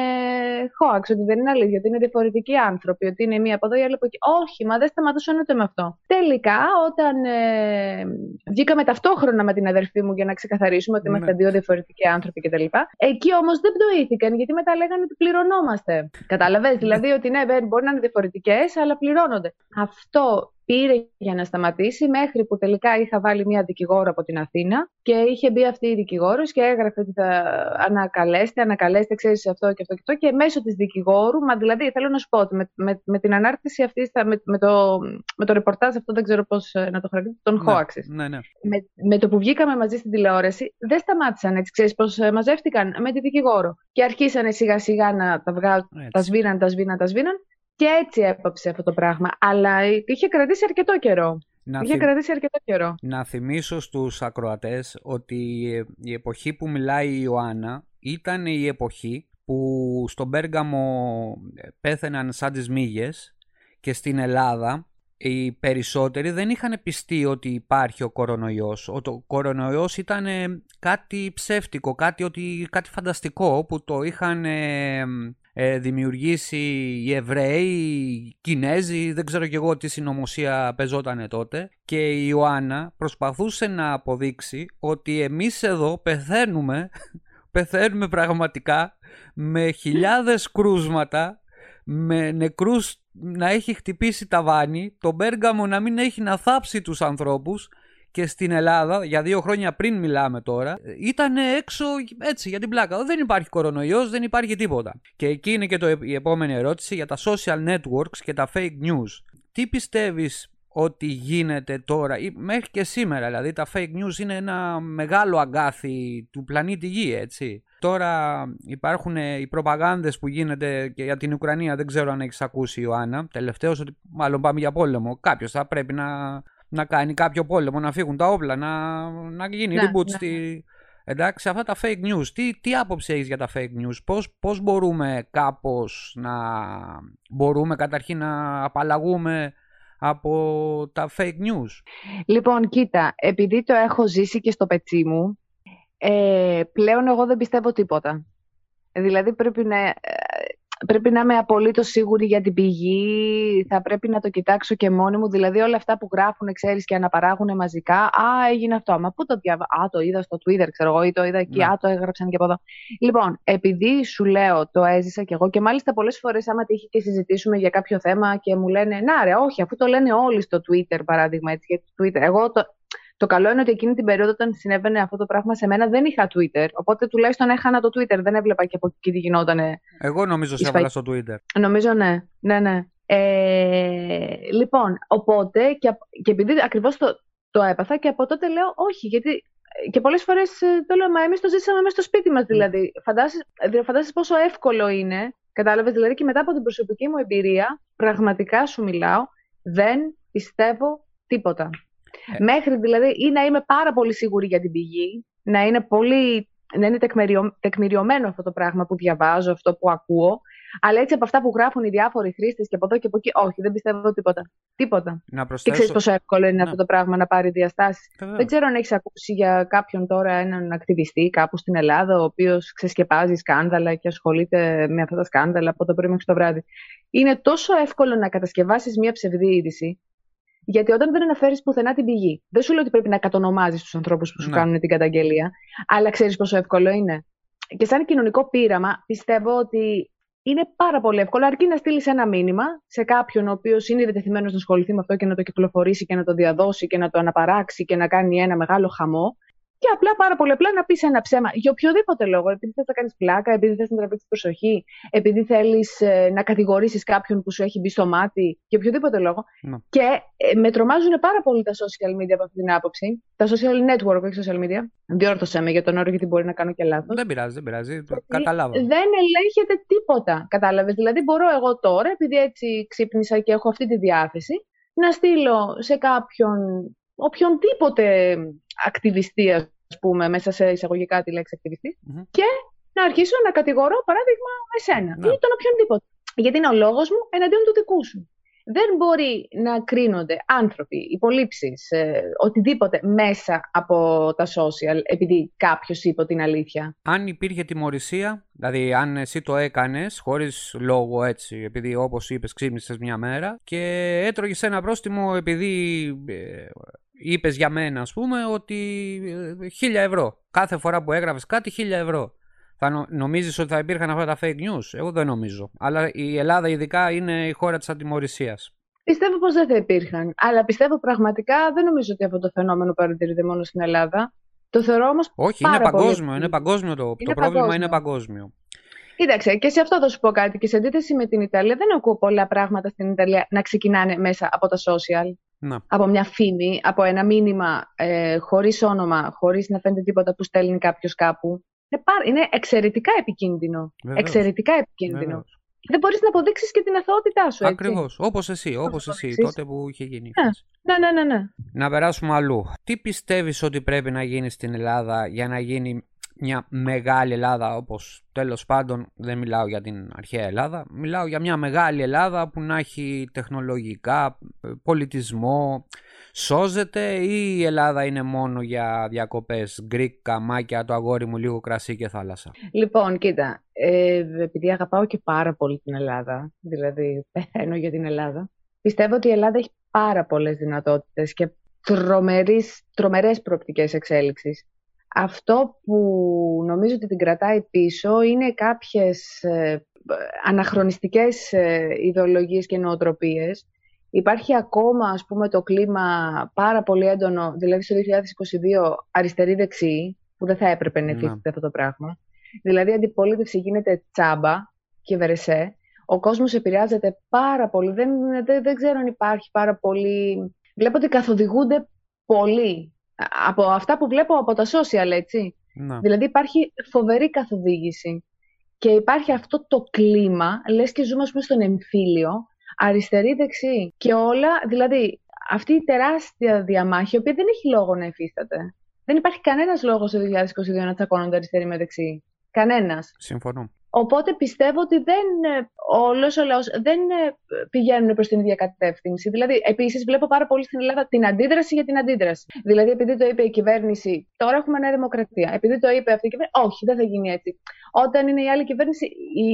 hoax, ότι δεν είναι αλήθεια, ότι είναι διαφορετικοί άνθρωποι, ότι είναι μία από εδώ ή άλλη από εκεί. Όχι, μα δεν σταματούσαν ούτε με αυτό. Τελικά, όταν ε, βγήκαμε ταυτόχρονα με την αδερφή μου για να ξεκαθαρίσουμε ότι είμαστε ναι. δύο διαφορετικοί άνθρωποι κτλ. Εκεί όμως δεν πτωήθηκαν, γιατί μετά λέγανε ότι πληρωνόμαστε. Κατάλαβες, δηλαδή ότι ναι, μπορεί να είναι διαφορετικές, αλλά πληρώνονται. Αυτό πήρε για να σταματήσει μέχρι που τελικά είχα βάλει μια δικηγόρο από την Αθήνα και είχε μπει αυτή η δικηγόρος και έγραφε ότι θα ανακαλέστε, ανακαλέστε, ξέρεις αυτό και αυτό και αυτό και μέσω της δικηγόρου, μα δηλαδή θέλω να σου πω ότι με, με, με την ανάρτηση αυτή, με, με, το, με το ρεπορτάζ αυτό δεν ξέρω πώς ε, να το χαρακτηρίσω, τον ναι, Ναι, ναι. Με, με το που βγήκαμε μαζί στην τηλεόραση δεν σταμάτησαν έτσι, ξέρεις πώς ε, μαζεύτηκαν με τη δικηγόρο και αρχίσανε σιγά σιγά να τα βγάλουν, τα σβήναν, τα σβήναν, τα σβήναν και έτσι έπαψε αυτό το πράγμα. Αλλά είχε κρατήσει αρκετό καιρό. Να είχε κρατήσει αρκετό καιρό. Να θυμίσω στους ακροατές ότι η εποχή που μιλάει η Ιωάννα ήταν η εποχή που στον Πέργαμο πέθαιναν σαν τις μύγες και στην Ελλάδα οι περισσότεροι δεν είχαν πιστεί ότι υπάρχει ο κορονοϊός. Ο κορονοϊός ήταν κάτι ψεύτικο, κάτι, ότι, κάτι φανταστικό που το είχαν ε, δημιουργήσει οι Εβραίοι, οι Κινέζοι, δεν ξέρω και εγώ τι συνωμοσία πεζόταν τότε. Και η Ιωάννα προσπαθούσε να αποδείξει ότι εμείς εδώ πεθαίνουμε, πεθαίνουμε πραγματικά με χιλιάδες κρούσματα, με νεκρούς να έχει χτυπήσει τα βάνη, το Μπέργαμο να μην έχει να θάψει τους ανθρώπους και στην Ελλάδα, για δύο χρόνια πριν μιλάμε τώρα, ήταν έξω έτσι για την πλάκα. Δεν υπάρχει κορονοϊός, δεν υπάρχει τίποτα. Και εκεί είναι και το, η επόμενη ερώτηση για τα social networks και τα fake news. Τι πιστεύεις ότι γίνεται τώρα ή μέχρι και σήμερα δηλαδή τα fake news είναι ένα μεγάλο αγκάθι του πλανήτη Γη έτσι; Τώρα υπάρχουν οι προπαγάνδες που γίνεται και για την Ουκρανία δεν ξέρω αν έχεις ακούσει Ιωάννα τελευταίως ότι μάλλον πάμε για πόλεμο κάποιος θα πρέπει να να κάνει κάποιο πόλεμο, να φύγουν τα όπλα, να, να γίνει ναι, reboot ναι. στη... Εντάξει, αυτά τα fake news, τι, τι άποψη έχεις για τα fake news, πώς, πώς μπορούμε κάπως να μπορούμε καταρχήν να απαλλαγούμε από τα fake news; Λοιπόν, κοίτα, επειδή το έχω ζήσει και στο πετσί μου, ε, πλέον εγώ δεν πιστεύω τίποτα. Δηλαδή πρέπει να, ε, πρέπει να είμαι απολύτως σίγουρη για την πηγή, θα πρέπει να το κοιτάξω και μόνη μου. Δηλαδή, όλα αυτά που γράφουν, ξέρεις και αναπαράγουν μαζικά. Α, έγινε αυτό. Μα πού το διάβασα. Α, το είδα στο Twitter, ξέρω εγώ, ή το είδα εκεί. Ναι. Α, το έγραψαν και από εδώ. Λοιπόν, επειδή σου λέω, το έζησα κι εγώ και μάλιστα πολλές φορές, άμα τύχει και συζητήσουμε για κάποιο θέμα και μου λένε, Να, ρε, όχι, αφού το λένε όλοι στο Twitter, παράδειγμα έτσι. Γιατί Twitter. Εγώ το, το καλό είναι ότι εκείνη την περίοδο, όταν συνέβαινε αυτό το πράγμα σε μένα, δεν είχα Twitter. Οπότε τουλάχιστον έχανα το Twitter. Δεν έβλεπα και από εκεί τι γινόταν. Εγώ νομίζω σε έβαλα στο Twitter. Νομίζω ναι. Ναι, ναι. Ε, λοιπόν, οπότε και, και επειδή ακριβώς το, το έπαθα και από τότε λέω όχι, γιατί και πολλές φορές ε, το λέω, μα εμείς το ζήσαμε μέσα στο σπίτι μας δηλαδή. Φαντάζεσαι πόσο εύκολο είναι, κατάλαβες, δηλαδή και μετά από την προσωπική μου εμπειρία, πραγματικά σου μιλάω, δεν πιστεύω τίποτα. Ε. Μέχρι δηλαδή ή να είμαι πάρα πολύ σίγουρη για την πηγή, να είναι πολύ να είναι τεκμηριο, τεκμηριωμένο αυτό το πράγμα που διαβάζω, αυτό που ακούω. Αλλά έτσι από αυτά που γράφουν οι διάφοροι χρήστες και από εδώ και από εκεί, όχι, δεν πιστεύω τίποτα. Τίποτα. Να προσθέσω... Και ξέρεις πόσο εύκολο είναι αυτό το πράγμα να πάρει διαστάσεις. Δεν ξέρω αν έχεις ακούσει για κάποιον τώρα έναν ακτιβιστή κάπου στην Ελλάδα, ο οποίος ξεσκεπάζει σκάνδαλα και ασχολείται με αυτά τα σκάνδαλα από το πρωί μέχρι το βράδυ. Είναι τόσο εύκολο να κατασκευάσεις μια ψευδή είδηση γιατί όταν δεν αναφέρεις πουθενά την πηγή, δεν σου λέω ότι πρέπει να κατονομάζεις τους ανθρώπους που σου ναι. κάνουν την καταγγελία, αλλά ξέρεις πόσο εύκολο είναι. Και σαν κοινωνικό πείραμα, πιστεύω ότι είναι πάρα πολύ εύκολο, αρκεί να στείλεις ένα μήνυμα σε κάποιον ο οποίος είναι διατεθειμένος να ασχοληθεί με αυτό και να το κυκλοφορήσει και να το διαδώσει και να το αναπαράξει και να κάνει ένα μεγάλο χαμό. Και απλά πάρα πολύ απλά να πεις ένα ψέμα για οποιοδήποτε λόγο. Επειδή θες να κάνεις πλάκα, επειδή θες να τραβήξεις προσοχή, επειδή θέλεις ε, να κατηγορήσεις κάποιον που σου έχει μπει στο μάτι, για οποιοδήποτε λόγο. Ναι. Και ε, με τρομάζουν πάρα πολύ τα social media από αυτή την άποψη. Τα social network, όχι social media. Διόρθωσέ με για τον όρο, γιατί μπορεί να κάνω και λάθος. Δεν πειράζει, δεν πειράζει. Καταλάβω. Δεν ελέγχεται τίποτα. Κατάλαβες. Δηλαδή, μπορώ εγώ τώρα, επειδή έτσι ξύπνησα και έχω αυτή τη διάθεση, να στείλω σε κάποιον οποιονδήποτε ακτιβιστή, ας πούμε, μέσα σε εισαγωγικά τη λέξη και να αρχίσω να κατηγορώ, παράδειγμα, εσένα Ναι. ή τον οποιονδήποτε. Γιατί είναι ο λόγος μου εναντίον του δικού σου. Δεν μπορεί να κρίνονται άνθρωποι, υπολείψεις, ε, οτιδήποτε μέσα από τα social επειδή κάποιος είπε την αλήθεια. Αν υπήρχε τιμωρησία, δηλαδή αν εσύ το έκανες χωρίς λόγο έτσι, επειδή όπως είπες ξύπνησες μια μέρα και έτρωγες ένα πρόστιμο επειδή ε, είπες για μένα ας πούμε ότι ε, χίλια ευρώ. Κάθε φορά που έγραφες κάτι χίλια ευρώ. Θα νο, νομίζεις ότι θα υπήρχαν αυτά τα fake news; Εγώ δεν νομίζω. Αλλά η Ελλάδα ειδικά είναι η χώρα της ατιμωρησίας. Πιστεύω πως δεν θα υπήρχαν. Αλλά πιστεύω πραγματικά, δεν νομίζω ότι αυτό το φαινόμενο παρατηρείται μόνο στην Ελλάδα. Το θεωρώ όμως Όχι, πάρα είναι πολύ παγκόσμιο. ευθύνη. Είναι παγκόσμιο το, το Είναι πρόβλημα παγκόσμιο. είναι παγκόσμιο. Κοίταξε, και σε αυτό θα σου πω κάτι. Και σε αντίθεση με την Ιταλία, δεν ακούω πολλά πράγματα στην Ιταλία να ξεκινάνε μέσα από τα social. Να. Από μια φήμη, από ένα μήνυμα ε, χωρίς όνομα, χωρίς να φαίνεται τίποτα που στέλνει κάποιος κάπου. Είναι, πάρα- είναι εξαιρετικά επικίνδυνο. Βεβαίως. Εξαιρετικά επικίνδυνο. Βεβαίως. Δεν μπορείς να αποδείξεις και την αθωότητά σου. έτσι. Ακριβώς. Όπως εσύ, όπως το εσύ, δείξεις. τότε που είχε γίνει η Ναι. φάση. Ναι, ναι, ναι. ναι. Να περάσουμε αλλού. Τι πιστεύεις ότι πρέπει να γίνει στην Ελλάδα για να γίνει μια μεγάλη Ελλάδα όπως τέλος πάντων δεν μιλάω για την αρχαία Ελλάδα μιλάω για μια μεγάλη Ελλάδα που να έχει τεχνολογικά, ε, πολιτισμό σώζεται ή η Ελλάδα είναι μόνο για διακοπές; Γκρικ, καμάκια, το αγόρι μου λίγο κρασί και θάλασσα Λοιπόν, κοίτα, ε, επειδή αγαπάω και πάρα πολύ την Ελλάδα, δηλαδή πεθαίνω για την Ελλάδα, πιστεύω ότι η Ελλάδα έχει πάρα πολλές δυνατότητες και τρομερείς, τρομερές προοπτικές εξέλιξης. Αυτό που νομίζω ότι την κρατάει πίσω είναι κάποιες ε, αναχρονιστικές ε, ιδεολογίες και νοοτροπίες. Υπάρχει ακόμα, ας πούμε, το κλίμα πάρα πολύ έντονο, δηλαδή στο 2022 αριστερή-δεξί, που δεν θα έπρεπε να Ναι. υφίσταται αυτό το πράγμα. Δηλαδή η αντιπολίτευση γίνεται τσάμπα και βερεσέ. Ο κόσμος επηρεάζεται πάρα πολύ. Δεν, δεν, δεν ξέρω αν υπάρχει πάρα πολύ... Βλέπω ότι καθοδηγούνται πολύ από αυτά που βλέπω από τα social, έτσι. Να. Δηλαδή υπάρχει φοβερή καθοδήγηση και υπάρχει αυτό το κλίμα, λες και ζούμε ας πούμε στον εμφύλιο, αριστερή-δεξί και όλα, δηλαδή αυτή η τεράστια διαμάχη, η οποία δεν έχει λόγο να υφίσταται. Δεν υπάρχει κανένας λόγος το 2022 να τσακώνονται αριστεροί με δεξί. Κανένας. Συμφωνώ. Οπότε πιστεύω ότι δεν, ε, όλος ο λαός δεν ε, πηγαίνουν προς την ίδια κατεύθυνση. Δηλαδή, επίσης βλέπω πάρα πολύ στην Ελλάδα την αντίδραση για την αντίδραση. Δηλαδή, επειδή το είπε η κυβέρνηση, τώρα έχουμε νέα δημοκρατία. Επειδή το είπε αυτή η κυβέρνηση, όχι, δεν θα γίνει έτσι. Όταν είναι η άλλη κυβέρνηση, η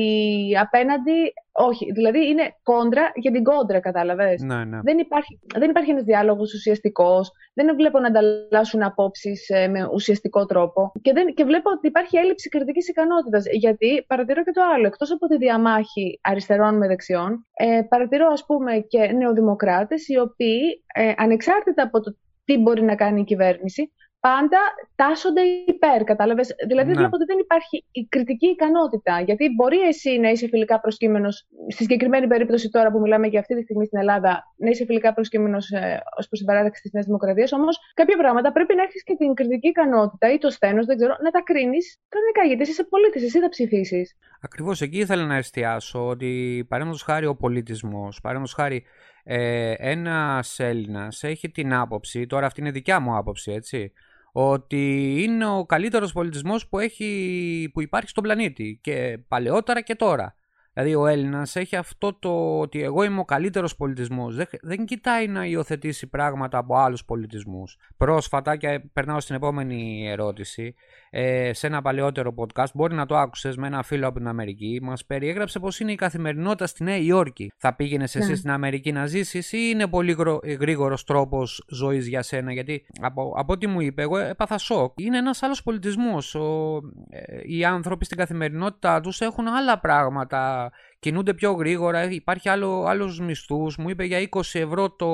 απέναντι, όχι. Δηλαδή, είναι κόντρα για την κόντρα, κατάλαβες. Ναι, ναι. Δεν υπάρχει, δεν υπάρχει ένας διάλογος ουσιαστικός, δεν βλέπω να ανταλλάσσουν απόψεις ε, με ουσιαστικό τρόπο και, δεν, και βλέπω ότι υπάρχει έλλειψη κριτικής ικανότητας. Γιατί παρατηρώ και το άλλο, εκτός από τη διαμάχη αριστερών με δεξιών, ε, παρατηρώ ας πούμε και νεοδημοκράτες οι οποίοι ε, ανεξάρτητα από το τι μπορεί να κάνει η κυβέρνηση, πάντα τάσσονται υπέρ, κατάλαβες; Δηλαδή Ναι. βλέπω ότι δεν υπάρχει η κριτική ικανότητα. Γιατί μπορεί εσύ να είσαι φιλικά προσκύμενος, στη συγκεκριμένη περίπτωση τώρα που μιλάμε για αυτή τη στιγμή στην Ελλάδα, να είσαι φιλικά προσκύμενος ε, ως προς την παράταξη της Νέας Δημοκρατίας, όμως κάποια πράγματα πρέπει να έχεις και την κριτική ικανότητα ή το στένος, δεν ξέρω, να τα κρίνεις κανονικά, γιατί εσύ είσαι πολίτης, εσύ θα ψηφίσεις. Ακριβώς εκεί ήθελα να εστιάσω ότι παραδείγματος χάρη ο πολιτισμός, παραδείγματος χάρη ε, ένας Έλληνας έχει την άποψη, τώρα αυτή είναι δικιά μου άποψη έτσι, ότι είναι ο καλύτερος πολιτισμός που, έχει, που υπάρχει στον πλανήτη και παλαιότερα και τώρα. Δηλαδή ο Έλληνας έχει αυτό το ότι εγώ είμαι ο καλύτερος πολιτισμός. Δεν, δεν κοιτάει να υιοθετήσει πράγματα από άλλους πολιτισμούς. Πρόσφατα και περνάω στην επόμενη ερώτηση. Ε, σε ένα παλαιότερο podcast, μπορεί να το άκουσες με ένα φίλο από την Αμερική, μας περιέγραψε πως είναι η καθημερινότητα στη Νέα Υόρκη. Θα πήγαινες εσύ Ναι. στην Αμερική να ζήσεις ή είναι πολύ γρήγορος τρόπος ζωής για σένα, γιατί από, από ό,τι μου είπε, εγώ έπαθα σοκ. Είναι ένας άλλος πολιτισμός. Ο, ε, οι άνθρωποι στην καθημερινότητά τους έχουν άλλα πράγματα, κινούνται πιο γρήγορα, υπάρχει άλλο, άλλους μισθούς. Μου είπε για 20 ευρώ το...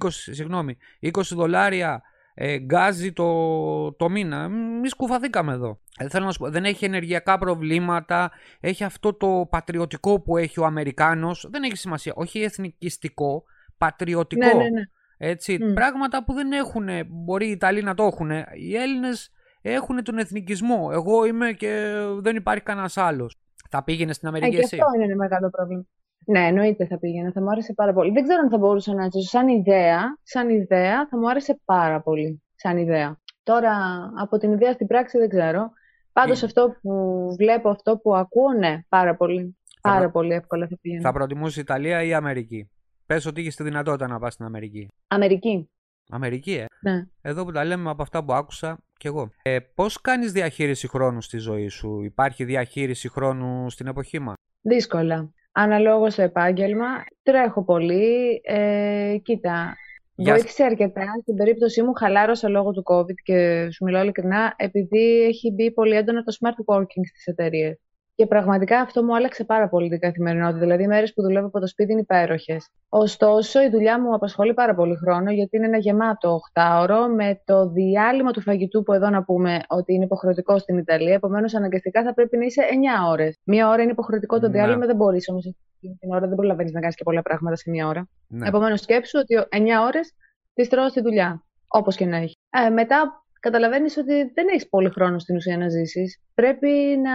20, συγγνώμη, 20 δολάρια ε, γκάζι το, το μήνα. Μη σκουφαθήκαμε εδώ. Ε, θέλω να σου πω, δεν έχει ενεργειακά προβλήματα, έχει αυτό το πατριωτικό που έχει ο Αμερικάνος, δεν έχει σημασία, όχι εθνικιστικό, πατριωτικό. Ναι, ναι, ναι. Έτσι, Μμ. πράγματα που δεν έχουν, μπορεί οι Ιταλοί να το έχουν. Οι Έλληνες έχουν τον εθνικισμό. Εγώ είμαι και δεν υπάρχει κανένας άλλος. Θα πήγαινε στην Ε, Αμερική και εσύ; αυτό είναι ένα μεγάλο πρόβλημα. Ναι, εννοείται θα πήγαινα. Θα μου άρεσε πάρα πολύ. Δεν ξέρω αν θα μπορούσα να ζήσω σαν ιδέα. Σαν ιδέα θα μου άρεσε πάρα πολύ. Σαν ιδέα. Τώρα, από την ιδέα στην πράξη δεν ξέρω. Πάντως αυτό που βλέπω, αυτό που ακούω, ναι, πάρα πολύ. Θα Πάρα προ- πολύ εύκολα θα πηγαίνω. Θα προτιμούσε Ιταλία ή Αμερική; Πες ότι είχες τη δυνατότητα να πας στην Αμερική. Αμερική. Αμερική, ε. Ναι. Εδώ που τα λέμε από αυτά που άκουσα κι εγώ. Ε, πώς κάνεις διαχείριση χρόνου στη ζωή σου; Υπάρχει διαχείριση χρόνου στην εποχή μας; Δύσκολα. Αναλόγως στο επάγγελμα. Τρέχω πολύ. Ε, κοίτα, Για- βοήθησε αρκετά. Στην περίπτωσή μου χαλάρωσα λόγω του COVID και σου μιλάω ειλικρινά, επειδή έχει μπει πολύ έντονα το smart working στις εταιρείες. Και πραγματικά αυτό μου άλλαξε πάρα πολύ την καθημερινότητα. Δηλαδή, οι μέρες που δουλεύω από το σπίτι είναι υπέροχες. Ωστόσο, η δουλειά μου απασχολεί πάρα πολύ χρόνο, γιατί είναι ένα γεμάτο 8ωρο με το διάλειμμα του φαγητού που εδώ να πούμε ότι είναι υποχρεωτικό στην Ιταλία. Επομένως, αναγκαστικά θα πρέπει να είσαι 9 ώρες. Μία ώρα είναι υποχρεωτικό το Ναι. διάλειμμα, δεν μπορείς όμως την ώρα δεν προλαβαίνεις να κάνεις και πολλά πράγματα σε μία ώρα. Ναι. Επομένως, σκέψου ότι 9 ώρες τις τρώω στη δουλειά. Όπως και να έχει. Ε, μετά καταλαβαίνεις ότι δεν έχεις πολύ χρόνο στην ουσία να ζήσεις. Πρέπει να,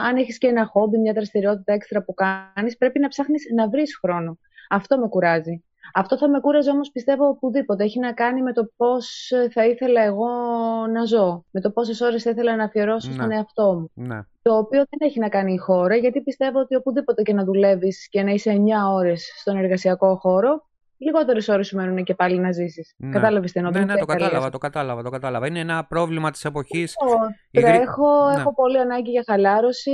αν έχεις και ένα χόμπι, μια δραστηριότητα έξτρα που κάνεις, πρέπει να ψάχνεις να βρεις χρόνο. Αυτό με κουράζει. Αυτό θα με κούραζε όμως πιστεύω οπουδήποτε. Έχει να κάνει με το πώς θα ήθελα εγώ να ζω. Με το πόσες ώρες θα ήθελα να αφιερώσω Ναι. στον εαυτό μου. ναι. Το οποίο δεν έχει να κάνει η χώρα, γιατί πιστεύω ότι οπουδήποτε και να δουλεύεις και να είσαι 9 ώρες στον εργασιακό χώρο, λιγότερες ώρες σου μένουν και πάλι να ζήσεις. Ναι. Κατάλαβες τι εννοώ. Ναι, δεν ναι, είναι το ιταλίας. κατάλαβα, το κατάλαβα, το κατάλαβα. Είναι ένα πρόβλημα της εποχής. Εγώ Η γρή- Τρέχω, Ναι. έχω πολύ ανάγκη για χαλάρωση.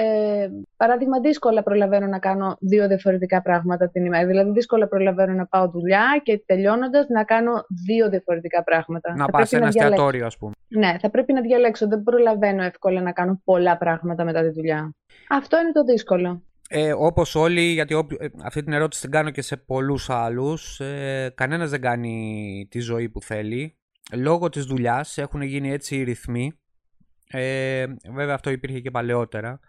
Ε, παράδειγμα, δύσκολα προλαβαίνω να κάνω δύο διαφορετικά πράγματα την ημέρα. Δηλαδή, δύσκολα προλαβαίνω να πάω δουλειά και τελειώνοντας να κάνω δύο διαφορετικά πράγματα. Να Θα πας σε πρέπει ένα διαλέξω. εστιατόριο, ας πούμε. Ναι, θα πρέπει να διαλέξω. Δεν προλαβαίνω εύκολα να κάνω πολλά πράγματα μετά τη δουλειά. Αυτό είναι το δύσκολο. Ε, όπως όλοι, γιατί όποιο- ε, αυτή την ερώτηση την κάνω και σε πολλούς άλλους, ε, κανένας δεν κάνει τη ζωή που θέλει. Λόγω της δουλειάς έχουν γίνει έτσι οι ρυθμοί. Ε, βέβαια αυτό υπήρχε και παλαιότερα.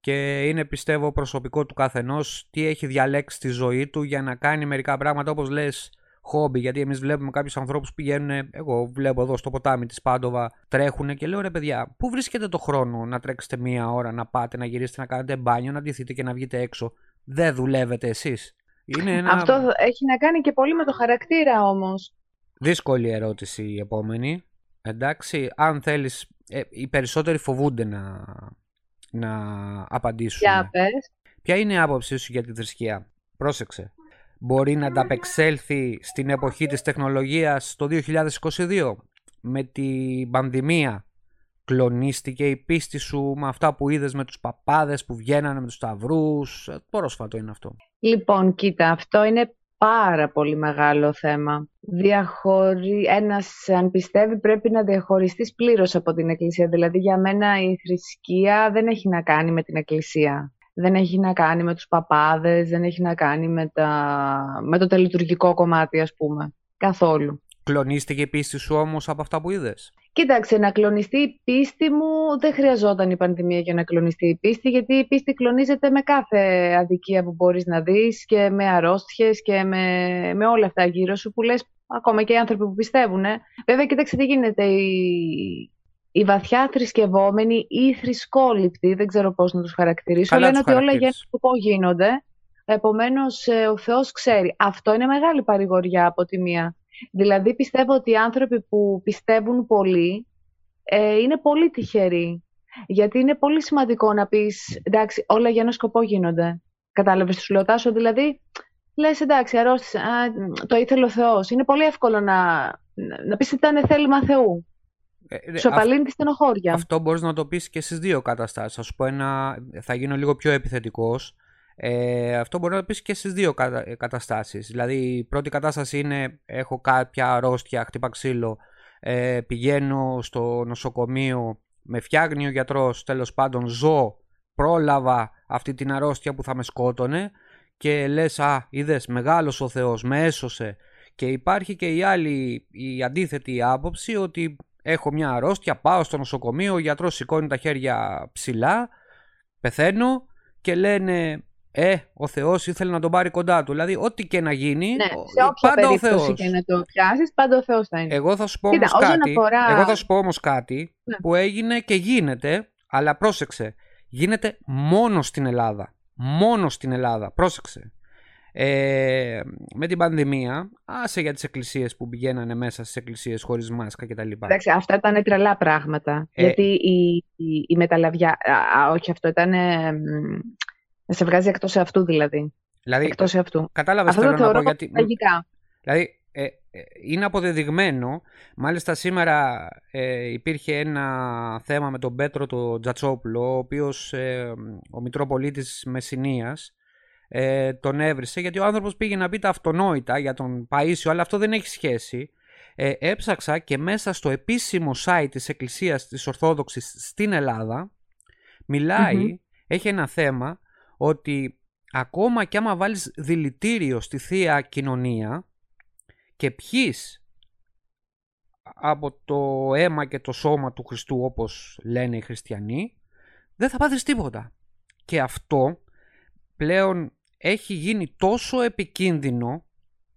Και είναι πιστεύω προσωπικό του καθενός τι έχει διαλέξει στη ζωή του για να κάνει μερικά πράγματα όπως λες χόμπι. Γιατί εμείς βλέπουμε κάποιους ανθρώπους που πηγαίνουν, εγώ βλέπω εδώ στο ποτάμι της Πάντοβα, τρέχουν και λέω ρε παιδιά, πού βρίσκετε το χρόνο να τρέξετε μία ώρα, να πάτε, να γυρίσετε, να κάνετε μπάνιο, να ντυθείτε και να βγείτε έξω; Δεν δουλεύετε εσείς. Είναι ένα... Αυτό έχει να κάνει και πολύ με το χαρακτήρα όμως. Δύσκολη ερώτηση η επόμενη. Εντάξει, αν θέλεις, ε, οι περισσότεροι φοβούνται να, να απαντήσουν. Για πες. Ποια είναι η άποψή σου για τη θρησκεία; Πρόσεξε. Μπορεί να ανταπεξέλθει στην εποχή της τεχνολογίας το 2022 με την πανδημία. Κλονίστηκε η πίστη σου με αυτά που είδες με τους παπάδες που βγαίνανε με τους σταυρούς; Ε, Πρόσφατο είναι αυτό. Λοιπόν, κοίτα, αυτό είναι πάρα πολύ μεγάλο θέμα. Διαχωρι... Ένας, αν πιστεύει, πρέπει να διαχωριστείς πλήρως από την Εκκλησία. Δηλαδή, για μένα η θρησκεία δεν έχει να κάνει με την Εκκλησία. Δεν έχει να κάνει με τους παπάδες, δεν έχει να κάνει με, τα... με το τελειτουργικό κομμάτι, ας πούμε. Καθόλου. Κλονίστηκε η πίστη σου όμως από αυτά που είδες; Κοίταξε, να κλονιστεί η πίστη μου δεν χρειαζόταν η πανδημία για να κλονιστεί η πίστη, γιατί η πίστη κλονίζεται με κάθε αδικία που μπορείς να δεις και με αρρώστιες και με, με όλα αυτά γύρω σου που λες ακόμα και οι άνθρωποι που πιστεύουν. ε. Βέβαια, κοίταξε τι γίνεται. Οι, οι βαθιά θρησκευόμενοι ή οι θρησκόληπτοι, δεν ξέρω πώς να τους χαρακτηρίσω, Καλά λένε τους ότι όλα για ένα χαρακτήρισες. σκοπό γίνονται. Επομένως, ε, ο Θεός ξέρει. Αυτό είναι μεγάλη παρηγοριά από τη μία. Δηλαδή πιστεύω ότι οι άνθρωποι που πιστεύουν πολύ ε, είναι πολύ τυχεροί. Γιατί είναι πολύ σημαντικό να πεις, εντάξει, όλα για ένα σκοπό γίνονται. Κατάλαβες τι σου λέω, Τάσο, δηλαδή, λες, εντάξει, αρρώστησε, α, το ήθελε ο Θεός. Είναι πολύ εύκολο να, να πεις ότι ήταν θέλημα Θεού. Ε, ε, Σου αυ- απαλύνει τη στενοχώρια. Αυτό μπορείς να το πεις και στις δύο καταστάσεις. Θα σου πω ένα, θα γίνω λίγο πιο επιθετικός. Ε, αυτό μπορείς να το πεις και στις δύο κατα- ε, καταστάσεις. Δηλαδή η πρώτη κατάσταση είναι έχω κάποια αρρώστια, χτύπα ξύλο, ε, πηγαίνω στο νοσοκομείο, με φτιάχνει ο γιατρός, τέλος πάντων ζω, πρόλαβα αυτή την αρρώστια που θα με σκότωνε και λες α είδες μεγάλος ο Θεός με έσωσε και υπάρχει και η άλλη η αντίθετη άποψη ότι έχω μια αρρώστια, πάω στο νοσοκομείο, ο γιατρός σηκώνει τα χέρια ψηλά, πεθαίνω και λένε ε, ο Θεός ήθελε να τον πάρει κοντά του. Δηλαδή, ό,τι και να γίνει, Ναι, ο- σε όποια πάντα ο περίπτωση Θεός. και να το πιάσεις, πάντα ο Θεός θα είναι. Εγώ θα σου πω Κοίτα, όμως όσον κάτι, αφορά- εγώ θα σου πω όμως κάτι Ναι. που έγινε και γίνεται, αλλά πρόσεξε, γίνεται μόνο στην Ελλάδα. Μόνο στην Ελλάδα, πρόσεξε. Ε, με την πανδημία, άσε για τις εκκλησίες που πηγαίνανε μέσα στις εκκλησίες χωρίς μάσκα κτλ. Εντάξει, αυτά ήταν τρελά πράγματα. Ε, γιατί η, η, η μεταλαβιά... Α, α, όχι, αυτό ήταν... Ε, να σε βγάζει εκτός αυτού δηλαδή. Δηλαδή, Εκτός αυτού. κατάλαβες Αυτό θέλω το να θεωρώ πω γιατί... τραγικά. Δηλαδή, ε, ε, είναι αποδεδειγμένο. Μάλιστα σήμερα ε, υπήρχε ένα θέμα με τον Πέτρο το Τζατσόπουλο, ο οποίος ε, ο Μητροπολίτης Μεσσηνίας ε, τον έβρισε, γιατί ο άνθρωπος πήγε να πει τα αυτονόητα για τον Παΐσιο, αλλά αυτό δεν έχει σχέση. Ε, έψαξα και μέσα στο επίσημο site της Εκκλησίας της Ορθόδοξης στην Ελλάδα, μιλάει, Μμμ. έχει ένα θέμα, ότι ακόμα και άμα βάλεις δηλητήριο στη Θεία Κοινωνία, και πιείς από το αίμα και το σώμα του Χριστού όπως λένε οι χριστιανοί δεν θα πάθεις τίποτα. Και αυτό πλέον έχει γίνει τόσο επικίνδυνο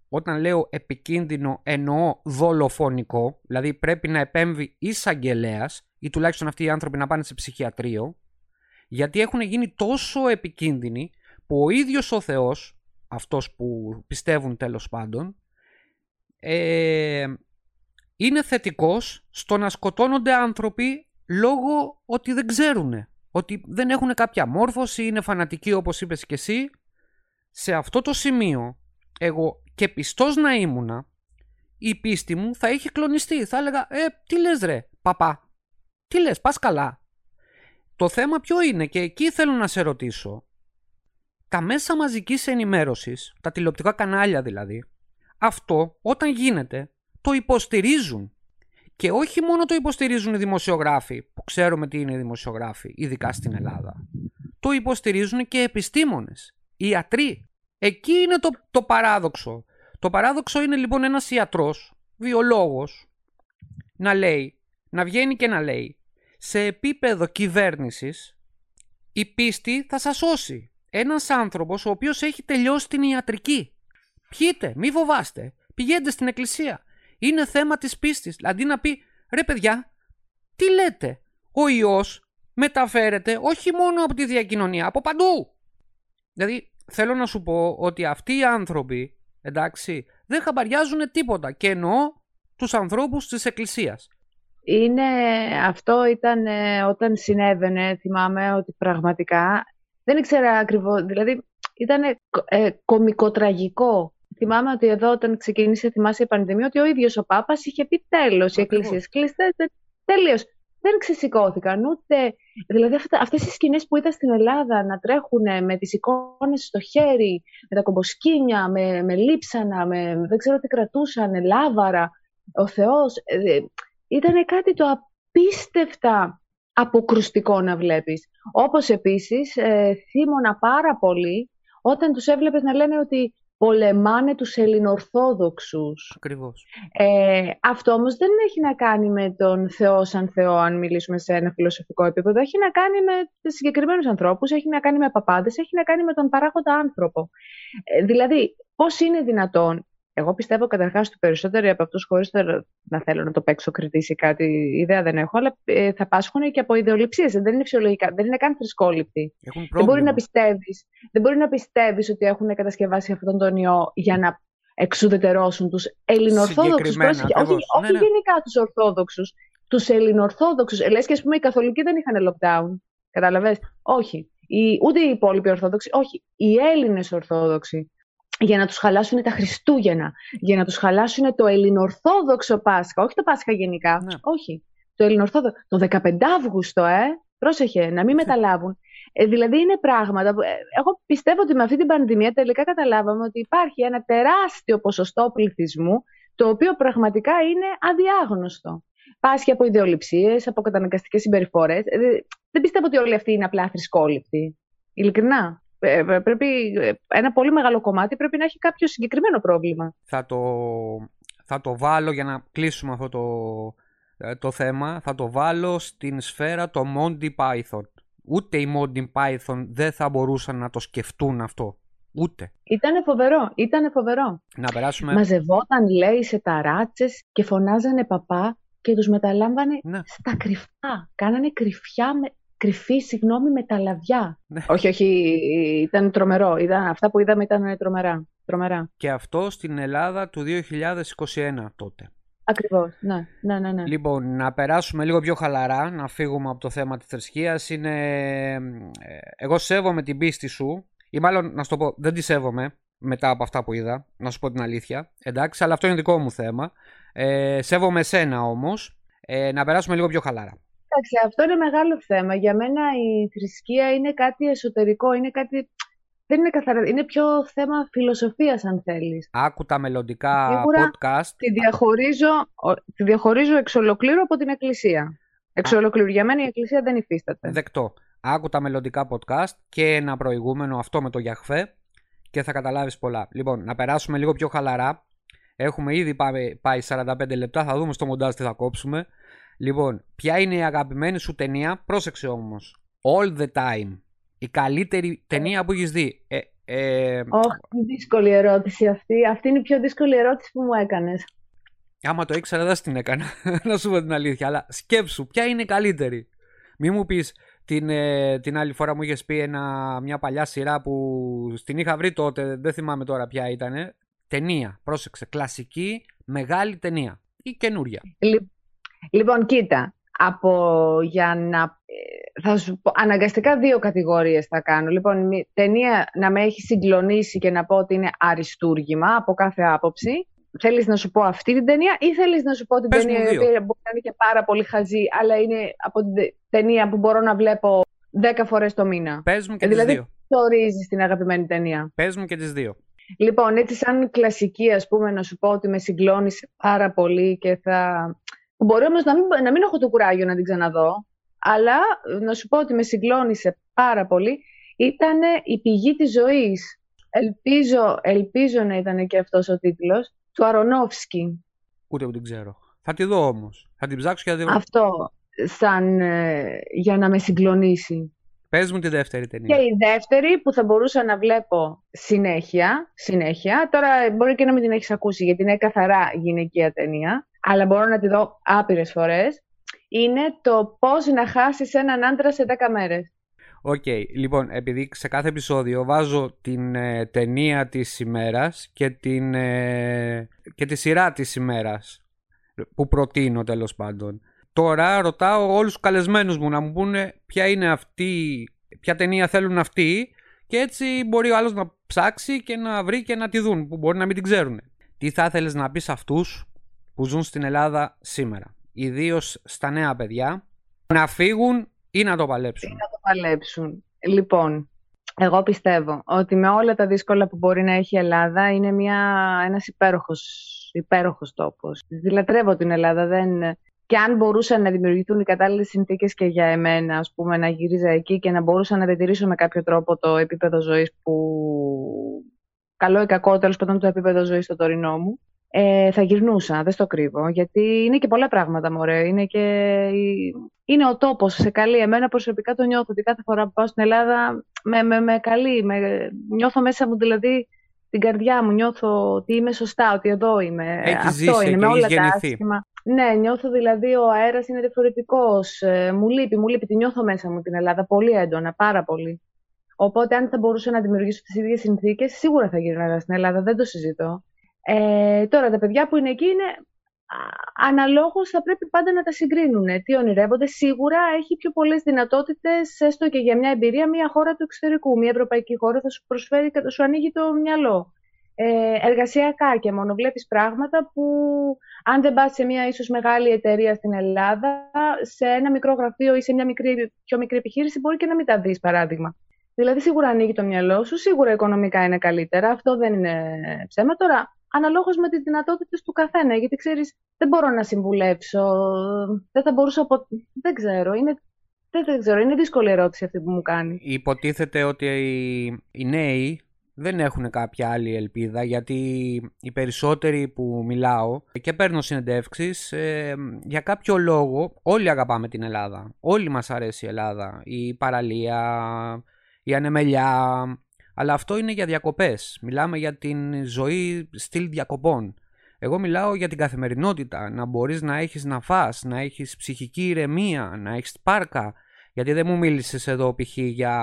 όταν λέω επικίνδυνο εννοώ δολοφονικό δηλαδή πρέπει να επέμβει εισαγγελέας ή τουλάχιστον αυτοί οι άνθρωποι να πάνε σε ψυχιατρίο γιατί έχουν γίνει τόσο επικίνδυνοι που ο ίδιος ο Θεός αυτός που πιστεύουν τέλος πάντων ε, είναι θετικός στο να σκοτώνονται άνθρωποι λόγω ότι δεν ξέρουν. Ότι δεν έχουν κάποια μόρφωση, είναι φανατικοί όπως είπες και εσύ. Σε αυτό το σημείο, εγώ και πιστός να ήμουνα, η πίστη μου θα είχε κλονιστεί. Θα έλεγα, ε, τι λες ρε, παπά. Τι λες, πας καλά. Το θέμα ποιο είναι και εκεί θέλω να σε ρωτήσω. Τα μέσα μαζικής ενημέρωσης, τα τηλεοπτικά κανάλια δηλαδή, αυτό όταν γίνεται το υποστηρίζουν. Και όχι μόνο το υποστηρίζουν οι δημοσιογράφοι, που ξέρουμε τι είναι οι δημοσιογράφοι, ειδικά στην Ελλάδα. Το υποστηρίζουν και επιστήμονες, ιατροί. Εκεί είναι το, το παράδοξο. Το παράδοξο είναι λοιπόν ένας ιατρός, βιολόγος, να λέει, να βγαίνει και να λέει, σε επίπεδο κυβέρνησης, η πίστη θα σας σώσει. Ένας άνθρωπος ο οποίος έχει τελειώσει την ιατρική. Πιείτε, μη φοβάστε. Πηγαίνετε στην εκκλησία. Είναι θέμα της πίστης. Αντί να πει, ρε παιδιά, τι λέτε; Ο ιός μεταφέρεται όχι μόνο από τη διακοινωνία, από παντού. Δηλαδή, θέλω να σου πω ότι αυτοί οι άνθρωποι, εντάξει, δεν χαμπαριάζουν τίποτα. Και εννοώ τους ανθρώπους της εκκλησίας. Είναι, αυτό ήταν ε, όταν συνέβαινε, θυμάμαι ότι πραγματικά δεν ήξερα ακριβώς, δηλαδή ήταν ε, κομικοτραγικό. Θυμάμαι ότι εδώ όταν ξεκίνησε, θυμάσαι η πανδημία, ότι ο ίδιος ο Πάπας είχε πει τέλος, οι Ακριβώς. εκκλησίες κλειστές, τε- τελείως. Δεν ξεσηκώθηκαν ούτε, δηλαδή αυτά, αυτές οι σκηνές που είδα στην Ελλάδα να τρέχουν με τις εικόνες στο χέρι, με τα κομποσκίνια, με, με λείψανα, με δεν ξέρω τι κρατούσαν, λάβαρα, ο Θεός, ε, ήταν κάτι το απίστευτα αποκρουστικό να βλέπεις. Όπως επίσης ε, θύμωνα πάρα πολύ όταν τους έβλεπες να λένε ότι πολεμάνε τους Ελληνοορθόδοξους. Ακριβώς. Ε, αυτό όμως δεν έχει να κάνει με τον Θεό σαν Θεό, αν μιλήσουμε σε ένα φιλοσοφικό επίπεδο. Έχει να κάνει με τους συγκεκριμένους ανθρώπους, έχει να κάνει με παπάντες, έχει να κάνει με τον παράγοντα άνθρωπο. Ε, δηλαδή, πώς είναι δυνατόν εγώ πιστεύω καταρχάς ότι περισσότεροι από αυτούς, χωρίς να θέλω να το παίξω κριτή ή κάτι, ιδέα δεν έχω, αλλά ε, θα πάσχουν και από ιδεολειψίες. Δεν είναι φυσιολογικά, δεν είναι καν θρησκόληπτοι. Έχουν Δεν πρόβλημα. μπορεί να πιστεύεις δεν μπορεί να πιστεύεις ότι έχουν κατασκευάσει αυτόν τον ιό για να εξουδετερώσουν τους Ελληνοορθόδοξους. Συγκεκριμένα, Όχι, ακριβώς. όχι Ναι, ναι. γενικά τους Ορθόδοξους. Τους Ελληνοορθόδοξους. Λες και ας πούμε οι Καθολικοί δεν είχαν lockdown. Κατάλαβες; Όχι. Οι, ούτε οι υπόλοιποι Ορθόδοξοι. Όχι. Οι Έλληνες Ορθόδοξοι για να τους χαλάσουν τα Χριστούγεννα, για να τους χαλάσουν το Ελληνορθόδοξο Πάσχα, όχι το Πάσχα γενικά, Ναι. όχι, το Ελληνορθόδοξο, το 15 Αύγουστο, ε, πρόσεχε, να μην μεταλάβουν. Ε, δηλαδή είναι πράγματα που, ε, εγώ πιστεύω ότι με αυτή την πανδημία τελικά καταλάβαμε ότι υπάρχει ένα τεράστιο ποσοστό πληθυσμού το οποίο πραγματικά είναι αδιάγνωστο. Πάσχει από ιδεολειψίες, από καταναγκαστικές συμπεριφορές. Ε, δεν πιστεύω ότι όλοι αυτοί είναι απλά θρησκόληπτοι. Ειλικρινά. Ε, πρέπει, ε, ένα πολύ μεγάλο κομμάτι πρέπει να έχει κάποιο συγκεκριμένο πρόβλημα. Θα το, θα το βάλω για να κλείσουμε αυτό το, ε, το θέμα. Θα το βάλω στην σφαίρα το Monty Python. Ούτε οι Monty Python δεν θα μπορούσαν να το σκεφτούν αυτό. Ούτε. Ήτανε φοβερό, ήτανε φοβερό. Να περάσουμε... Μαζευόταν, λέει, σε ταράτσες και φωνάζανε παπά και τους μεταλάμβανε Ναι. στα κρυφά. Κάνανε κρυφιά με, κρυφή, συγγνώμη, με τα λαβιά. Ναι. Όχι, όχι, ήταν τρομερό. Ήταν, αυτά που είδαμε ήταν τρομερά. τρομερά. Και αυτό στην Ελλάδα του 2021 τότε. Ακριβώς, ναι, ναι, ναι. ναι. Λοιπόν, να περάσουμε λίγο πιο χαλαρά, να φύγουμε από το θέμα της θρησκείας. Είναι... ε, Εγώ σέβομαι την πίστη σου, ή μάλλον να σου το πω, δεν τη σέβομαι μετά από αυτά που είδα, να σου πω την αλήθεια. Εντάξει, αλλά αυτό είναι δικό μου θέμα. Ε, σέβομαι εσένα όμως. Ε, να περάσουμε λίγο πιο χαλαρά. Εντάξει, αυτό είναι μεγάλο θέμα. Για μένα η θρησκεία είναι κάτι εσωτερικό, είναι κάτι... Δεν είναι καθαρά, είναι πιο θέμα φιλοσοφίας αν θέλεις. Άκου τα μελλοντικά Σίγουρα podcast. Τη διαχωρίζω, ο- τη διαχωρίζω εξ ολοκλήρου από την εκκλησία. Εξ ολοκλήρου. Για μένα η εκκλησία δεν υφίσταται. Δεκτό. Άκου τα μελλοντικά podcast και ένα προηγούμενο αυτό με το Γιαχφέ και θα καταλάβεις πολλά. Λοιπόν, να περάσουμε λίγο πιο χαλαρά. Έχουμε ήδη πάει, πάει 45 λεπτά, θα δούμε στο μοντάζ τι θα κόψουμε. Λοιπόν, ποια είναι η αγαπημένη σου ταινία, πρόσεξε όμως. All the time. Η καλύτερη ταινία που έχεις δει. Ε, ε, Όχι, δύσκολη ερώτηση αυτή. Αυτή είναι η πιο δύσκολη ερώτηση που μου έκανες. Άμα το ήξερα δεν στην έκανα, να σου πω την αλήθεια. Αλλά σκέψου, ποια είναι η καλύτερη. Μη μου πεις την, ε, την άλλη φορά μου είχες πει ένα, μια παλιά σειρά που στην είχα βρει τότε, δεν θυμάμαι τώρα ποια ήταν. Ταινία, πρόσεξε, κλασική, μεγάλη ταινία ή καινούρια. Λι- Λοιπόν, κοίτα, από για να... ε, Θα σου πω, αναγκαστικά δύο κατηγορίες θα κάνω. Λοιπόν, μη- ταινία να με έχει συγκλονίσει και να πω ότι είναι αριστούργημα από κάθε άποψη. Θέλεις να σου πω αυτή την ταινία ή θέλεις να σου πω την Πες μου ταινία η δύο. οποία μπορεί να είναι και πάρα πολύ χαζή, αλλά είναι από την τε- ταινία που μπορώ να βλέπω δέκα φορές το μήνα. Πες μου και Ε, τις δηλαδή, δύο. τι ορίζεις την αγαπημένη ταινία; Πες μου και τις δύο. Λοιπόν, έτσι σαν κλασική, ας πούμε, να σου πω ότι με συγκλώνησε πάρα πολύ και θα... Μπορεί όμως να μην, να μην έχω το κουράγιο να την ξαναδώ, αλλά να σου πω ότι με συγκλώνησε πάρα πολύ. Ήταν η πηγή της ζωής. Ελπίζω, ελπίζω να ήταν και αυτός ο τίτλος, του Αρονόφσκι. Ούτε που την ξέρω. Θα τη δω όμως. Θα την ψάξω και θα τη βρω. Αυτό σαν ε, για να με συγκλονίσει. Πες μου τη δεύτερη ταινία. Και η δεύτερη που θα μπορούσα να βλέπω συνέχεια, συνέχεια, τώρα μπορεί και να μην την έχεις ακούσει γιατί είναι καθαρά γυναικεία ταινία, αλλά μπορώ να τη δω άπειρες φορές, είναι το πώς να χάσεις έναν άντρα σε 10 μέρες. Οκ, λοιπόν, επειδή σε κάθε επεισόδιο βάζω την ε, ταινία της ημέρας και, την, ε, και τη σειρά της ημέρας που προτείνω τέλος πάντων. Τώρα ρωτάω όλους τους καλεσμένους μου να μου πούνε ποια είναι αυτή, ποια ταινία θέλουν αυτοί και έτσι μπορεί ο άλλος να ψάξει και να βρει και να τη δουν που μπορεί να μην την ξέρουν. Τι θα ήθελες να πεις σε αυτούς; Που ζουν στην Ελλάδα σήμερα, ιδίως στα νέα παιδιά, να φύγουν ή να το παλέψουν. να το παλέψουν. Λοιπόν, εγώ πιστεύω ότι με όλα τα δύσκολα που μπορεί να έχει η Ελλάδα είναι μια, ένας υπέροχος, υπέροχος τόπος. Δηλατρεύω την Ελλάδα. Δεν... Και αν μπορούσαν να δημιουργηθούν οι κατάλληλες συνθήκες και για εμένα, ας πούμε, να γύριζα εκεί και να μπορούσα να διατηρήσω με κάποιο τρόπο το επίπεδο ζωής που... Καλό ή κακό, τέλος πάντων, το επίπεδο ζωής στο τωρινό μου. Ε, θα γυρνούσα, δεν στο κρύβω, γιατί είναι και πολλά πράγματα, μωρέ. Είναι, και... είναι ο τόπος, σε καλεί. Εμένα προσωπικά το νιώθω ότι κάθε φορά που πάω στην Ελλάδα με, με, με καλεί. Με... Νιώθω μέσα μου δηλαδή την καρδιά μου, νιώθω ότι είμαι σωστά, ότι εδώ είμαι. Έχεις Αυτό ζήσει είναι, και με όλα έχεις τα γεννηθεί. άσχημα. Ναι, νιώθω δηλαδή ο αέρας είναι διαφορετικός. Ε, μου λείπει, μου λείπει, τη νιώθω μέσα μου την Ελλάδα πολύ έντονα, πάρα πολύ. Οπότε αν θα μπορούσα να δημιουργήσω τις ίδιες συνθήκες, σίγουρα θα γύρναγα στην Ελλάδα, δεν το συζητώ. Ε, τώρα τα παιδιά που είναι εκεί είναι α, αναλόγως θα πρέπει πάντα να τα συγκρίνουν. Τι ονειρεύονται. Σίγουρα έχει πιο πολλές δυνατότητες, έστω και για μια εμπειρία, μια χώρα του εξωτερικού. Μια ευρωπαϊκή χώρα θα σου προσφέρει και θα σου ανοίγει το μυαλό. Ε, εργασιακά και μόνο βλέπεις πράγματα που αν δεν πας σε μια ίσως μεγάλη εταιρεία στην Ελλάδα, σε ένα μικρό γραφείο ή σε μια μικρή, πιο μικρή επιχείρηση μπορεί και να μην τα δεις παράδειγμα. Δηλαδή σίγουρα ανοίγει το μυαλό σου, σίγουρα οικονομικά είναι καλύτερα, αυτό δεν είναι ψέμα. Τώρα, αναλόγως με τις δυνατότητες του καθένα, γιατί ξέρεις, δεν μπορώ να συμβουλέψω, δεν θα μπορούσα, απο... δεν ξέρω, είναι, δεν, δεν ξέρω, είναι δύσκολη ερώτηση αυτή που μου κάνει. Υποτίθεται ότι οι, οι νέοι δεν έχουν κάποια άλλη ελπίδα γιατί οι περισσότεροι που μιλάω και παίρνω συνεντεύξεις ε, για κάποιο λόγο όλοι αγαπάμε την Ελλάδα. Όλοι μας αρέσει η Ελλάδα. Η παραλία, η ανεμελιά. Αλλά αυτό είναι για διακοπές. Μιλάμε για την ζωή στυλ διακοπών. Εγώ μιλάω για την καθημερινότητα. Να μπορείς να έχεις να φας, να έχεις ψυχική ηρεμία, να έχεις πάρκα. Γιατί δεν μου μίλησες εδώ π.χ. για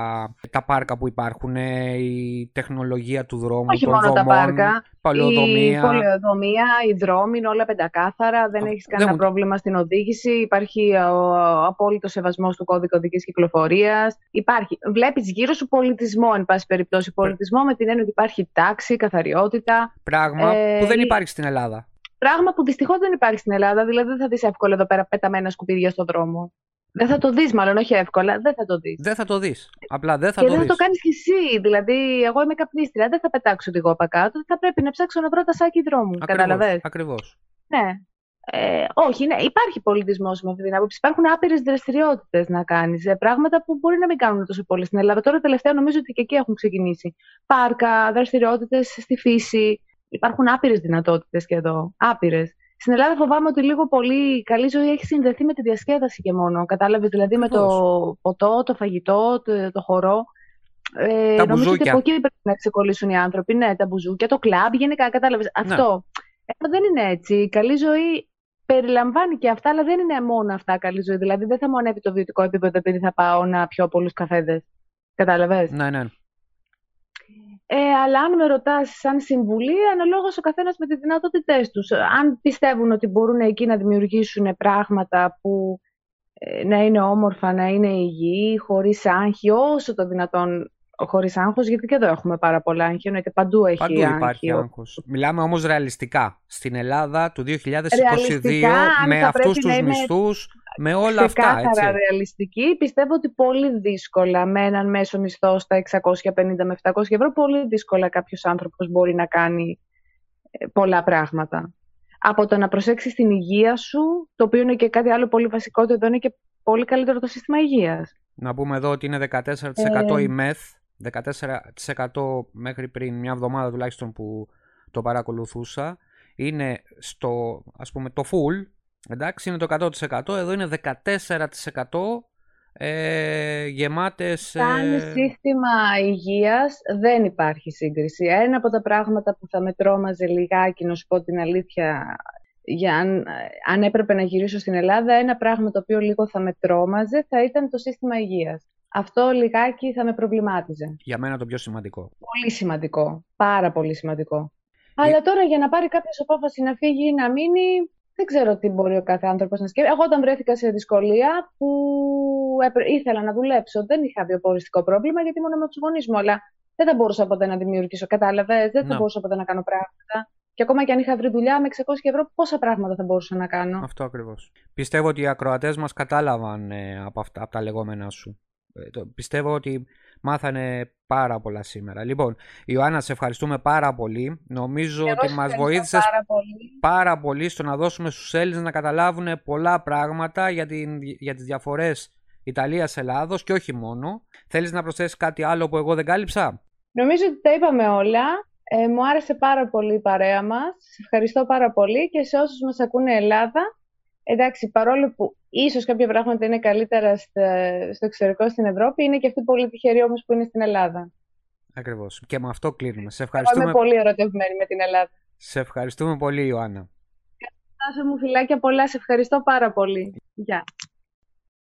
τα πάρκα που υπάρχουν, ε, η τεχνολογία του δρόμου, Όχι των μόνο δομών, τα πάρκα. παλαιοδομία. Η πολεοδομία, οι δρόμοι είναι όλα πεντακάθαρα, δεν Α, έχεις δεν κανένα μου- πρόβλημα στην οδήγηση, υπάρχει ο απόλυτος σεβασμός του κώδικα οδικής κυκλοφορίας. Υπάρχει. Βλέπεις γύρω σου πολιτισμό, εν πάση περιπτώσει. Πολιτισμό με την έννοια ότι υπάρχει τάξη, καθαριότητα. Πράγμα Ε, που δεν η- υπάρχει στην Ελλάδα. Πράγμα που δυστυχώς δεν υπάρχει στην Ελλάδα, δηλαδή δεν θα δεις εύκολα εδώ πέρα πεταμένα σκουπίδια στον δρόμο. Δεν θα το δεις μάλλον, όχι εύκολα, δεν θα το δεις. Δεν θα το δεις. Απλά δεν θα και το δεν δει. θα το κάνεις κι εσύ. Δηλαδή, εγώ είμαι καπνίστρια, δεν θα πετάξω τη γόπα κάτω. Θα πρέπει να ψάξω να βρω τα σάκι δρόμου. Κατάλαβε. Ακριβώς. Ναι. Ε, όχι, ναι, υπάρχει πολιτισμός με αυτή την άποψη. Υπάρχουν άπειρες δραστηριότητες να κάνεις. πράγματα που μπορεί να μην κάνουν τόσο πολύ στην Ελλάδα. Τώρα τελευταία νομίζω ότι και εκεί έχουν ξεκινήσει. Πάρκα, δραστηριότητες στη φύση. Υπάρχουν άπειρες δυνατότητες και εδώ. Άπειρες. Στην Ελλάδα φοβάμαι ότι λίγο πολύ η καλή ζωή έχει συνδεθεί με τη διασκέδαση και μόνο. Κατάλαβες δηλαδή με το Ακριβώς. ποτό, το φαγητό, το, το χορό. Ε, Τα νομίζω ότι μπουζούκια. από εκεί πρέπει να ξεκολλήσουν οι άνθρωποι. Ναι, τα μπουζούκια, το κλαμπ, γενικά. Κατάλαβες. Ναι. Αυτό. Εδώ δεν είναι έτσι. Η καλή ζωή περιλαμβάνει και αυτά, αλλά δεν είναι μόνο αυτά καλή ζωή. Δηλαδή δεν θα μου ανέβει το βιωτικό επίπεδο επειδή θα πάω να πιω πολλούς καφέδες. Κατάλαβες; Ναι, ναι. Ε, αλλά αν με ρωτάς σαν συμβουλή, αναλόγως ο καθένας με τις δυνατότητές τους. Αν πιστεύουν ότι μπορούν εκεί να δημιουργήσουν πράγματα που ε, να είναι όμορφα, να είναι υγιή, χωρίς άγχη, όσο το δυνατόν χωρίς άγχος, γιατί και εδώ έχουμε πάρα πολλά άγχη, εννοείται παντού έχει Παντού άγχη. υπάρχει άγχος. Μιλάμε όμως ρεαλιστικά. Στην Ελλάδα του 2022 Ρεαλιστικά, αν με θα αυτούς πρέπει τους να είμαι μισθούς, με όλα αυτά, Ξεκάθαρα έτσι. ρεαλιστική. Πιστεύω ότι πολύ δύσκολα με έναν μέσο μισθό στα 650 με 700 ευρώ, πολύ δύσκολα κάποιος άνθρωπος μπορεί να κάνει ε, πολλά πράγματα. Από το να προσέξεις την υγεία σου, το οποίο είναι και κάτι άλλο πολύ βασικό, ότι εδώ είναι και πολύ καλύτερο το σύστημα υγείας. Να πούμε εδώ ότι είναι 14% Ε, η ΜΕΘ, 14% μέχρι πριν μια εβδομάδα τουλάχιστον που το παρακολουθούσα. Είναι στο, ας πούμε, το full, εντάξει, είναι το 100%, εδώ είναι 14% ε, γεμάτες... Σαν ε, σύστημα υγείας δεν υπάρχει σύγκριση. Ένα από τα πράγματα που θα με τρόμαζε λιγάκι, να σου πω την αλήθεια, για αν, αν έπρεπε να γυρίσω στην Ελλάδα, ένα πράγμα το οποίο λίγο θα με τρόμαζε θα ήταν το σύστημα υγείας. Αυτό λιγάκι θα με προβλημάτιζε. Για μένα το πιο σημαντικό. Πολύ σημαντικό. Πάρα πολύ σημαντικό. Αλλά τώρα για να πάρει κάποιος απόφαση να φύγει ή να μείνει, δεν ξέρω τι μπορεί ο κάθε άνθρωπος να σκέφτεται. Εγώ όταν βρέθηκα σε δυσκολία που έπρε- ήθελα να δουλέψω, δεν είχα βιοποριστικό πρόβλημα γιατί ήμουν με τους γονείς μου. Αλλά δεν θα μπορούσα ποτέ να δημιουργήσω. Κατάλαβες, δεν θα Ναι. μπορούσα ποτέ να κάνω πράγματα. Και ακόμα και αν είχα βρει δουλειά με 600 ευρώ, πόσα πράγματα θα μπορούσα να κάνω. Αυτό ακριβώς. Πιστεύω ότι οι ακροατές μας κατάλαβαν ε, από, αυτά, από τα λεγόμενά σου. Ε, το- πιστεύω ότι μάθανε πάρα πολλά σήμερα. Λοιπόν, Ιωάννα, σε ευχαριστούμε πάρα πολύ. Νομίζω Εγώ ότι σε μας ευχαριστώ βοήθησες πάρα πολύ. πάρα πολύ στο να δώσουμε στους Έλληνες να καταλάβουν πολλά πράγματα για, την, για τις διαφορές Ιταλίας-Ελλάδος και όχι μόνο. Θέλεις να προσθέσεις κάτι άλλο που εγώ δεν κάλυψα; Νομίζω ότι τα είπαμε όλα. Ε, μου άρεσε πάρα πολύ η παρέα μας. Σε ευχαριστώ πάρα πολύ και σε όσους μας ακούνε Ελλάδα. Εντάξει, παρόλο που ίσως κάποια πράγματα είναι καλύτερα στα- στο εξωτερικό στην Ευρώπη, είναι και αυτοί πολύ τυχεροί όμως που είναι στην Ελλάδα. Ακριβώς. Και με αυτό κλείνουμε. Σε Εγώ ευχαριστούμε, είμαι πολύ ερωτευμένη με την Ελλάδα. σε ευχαριστούμε πολύ Ιωάννα. Τάσο μου φιλάκια πολλά, σε ευχαριστώ πάρα πολύ. Γεια.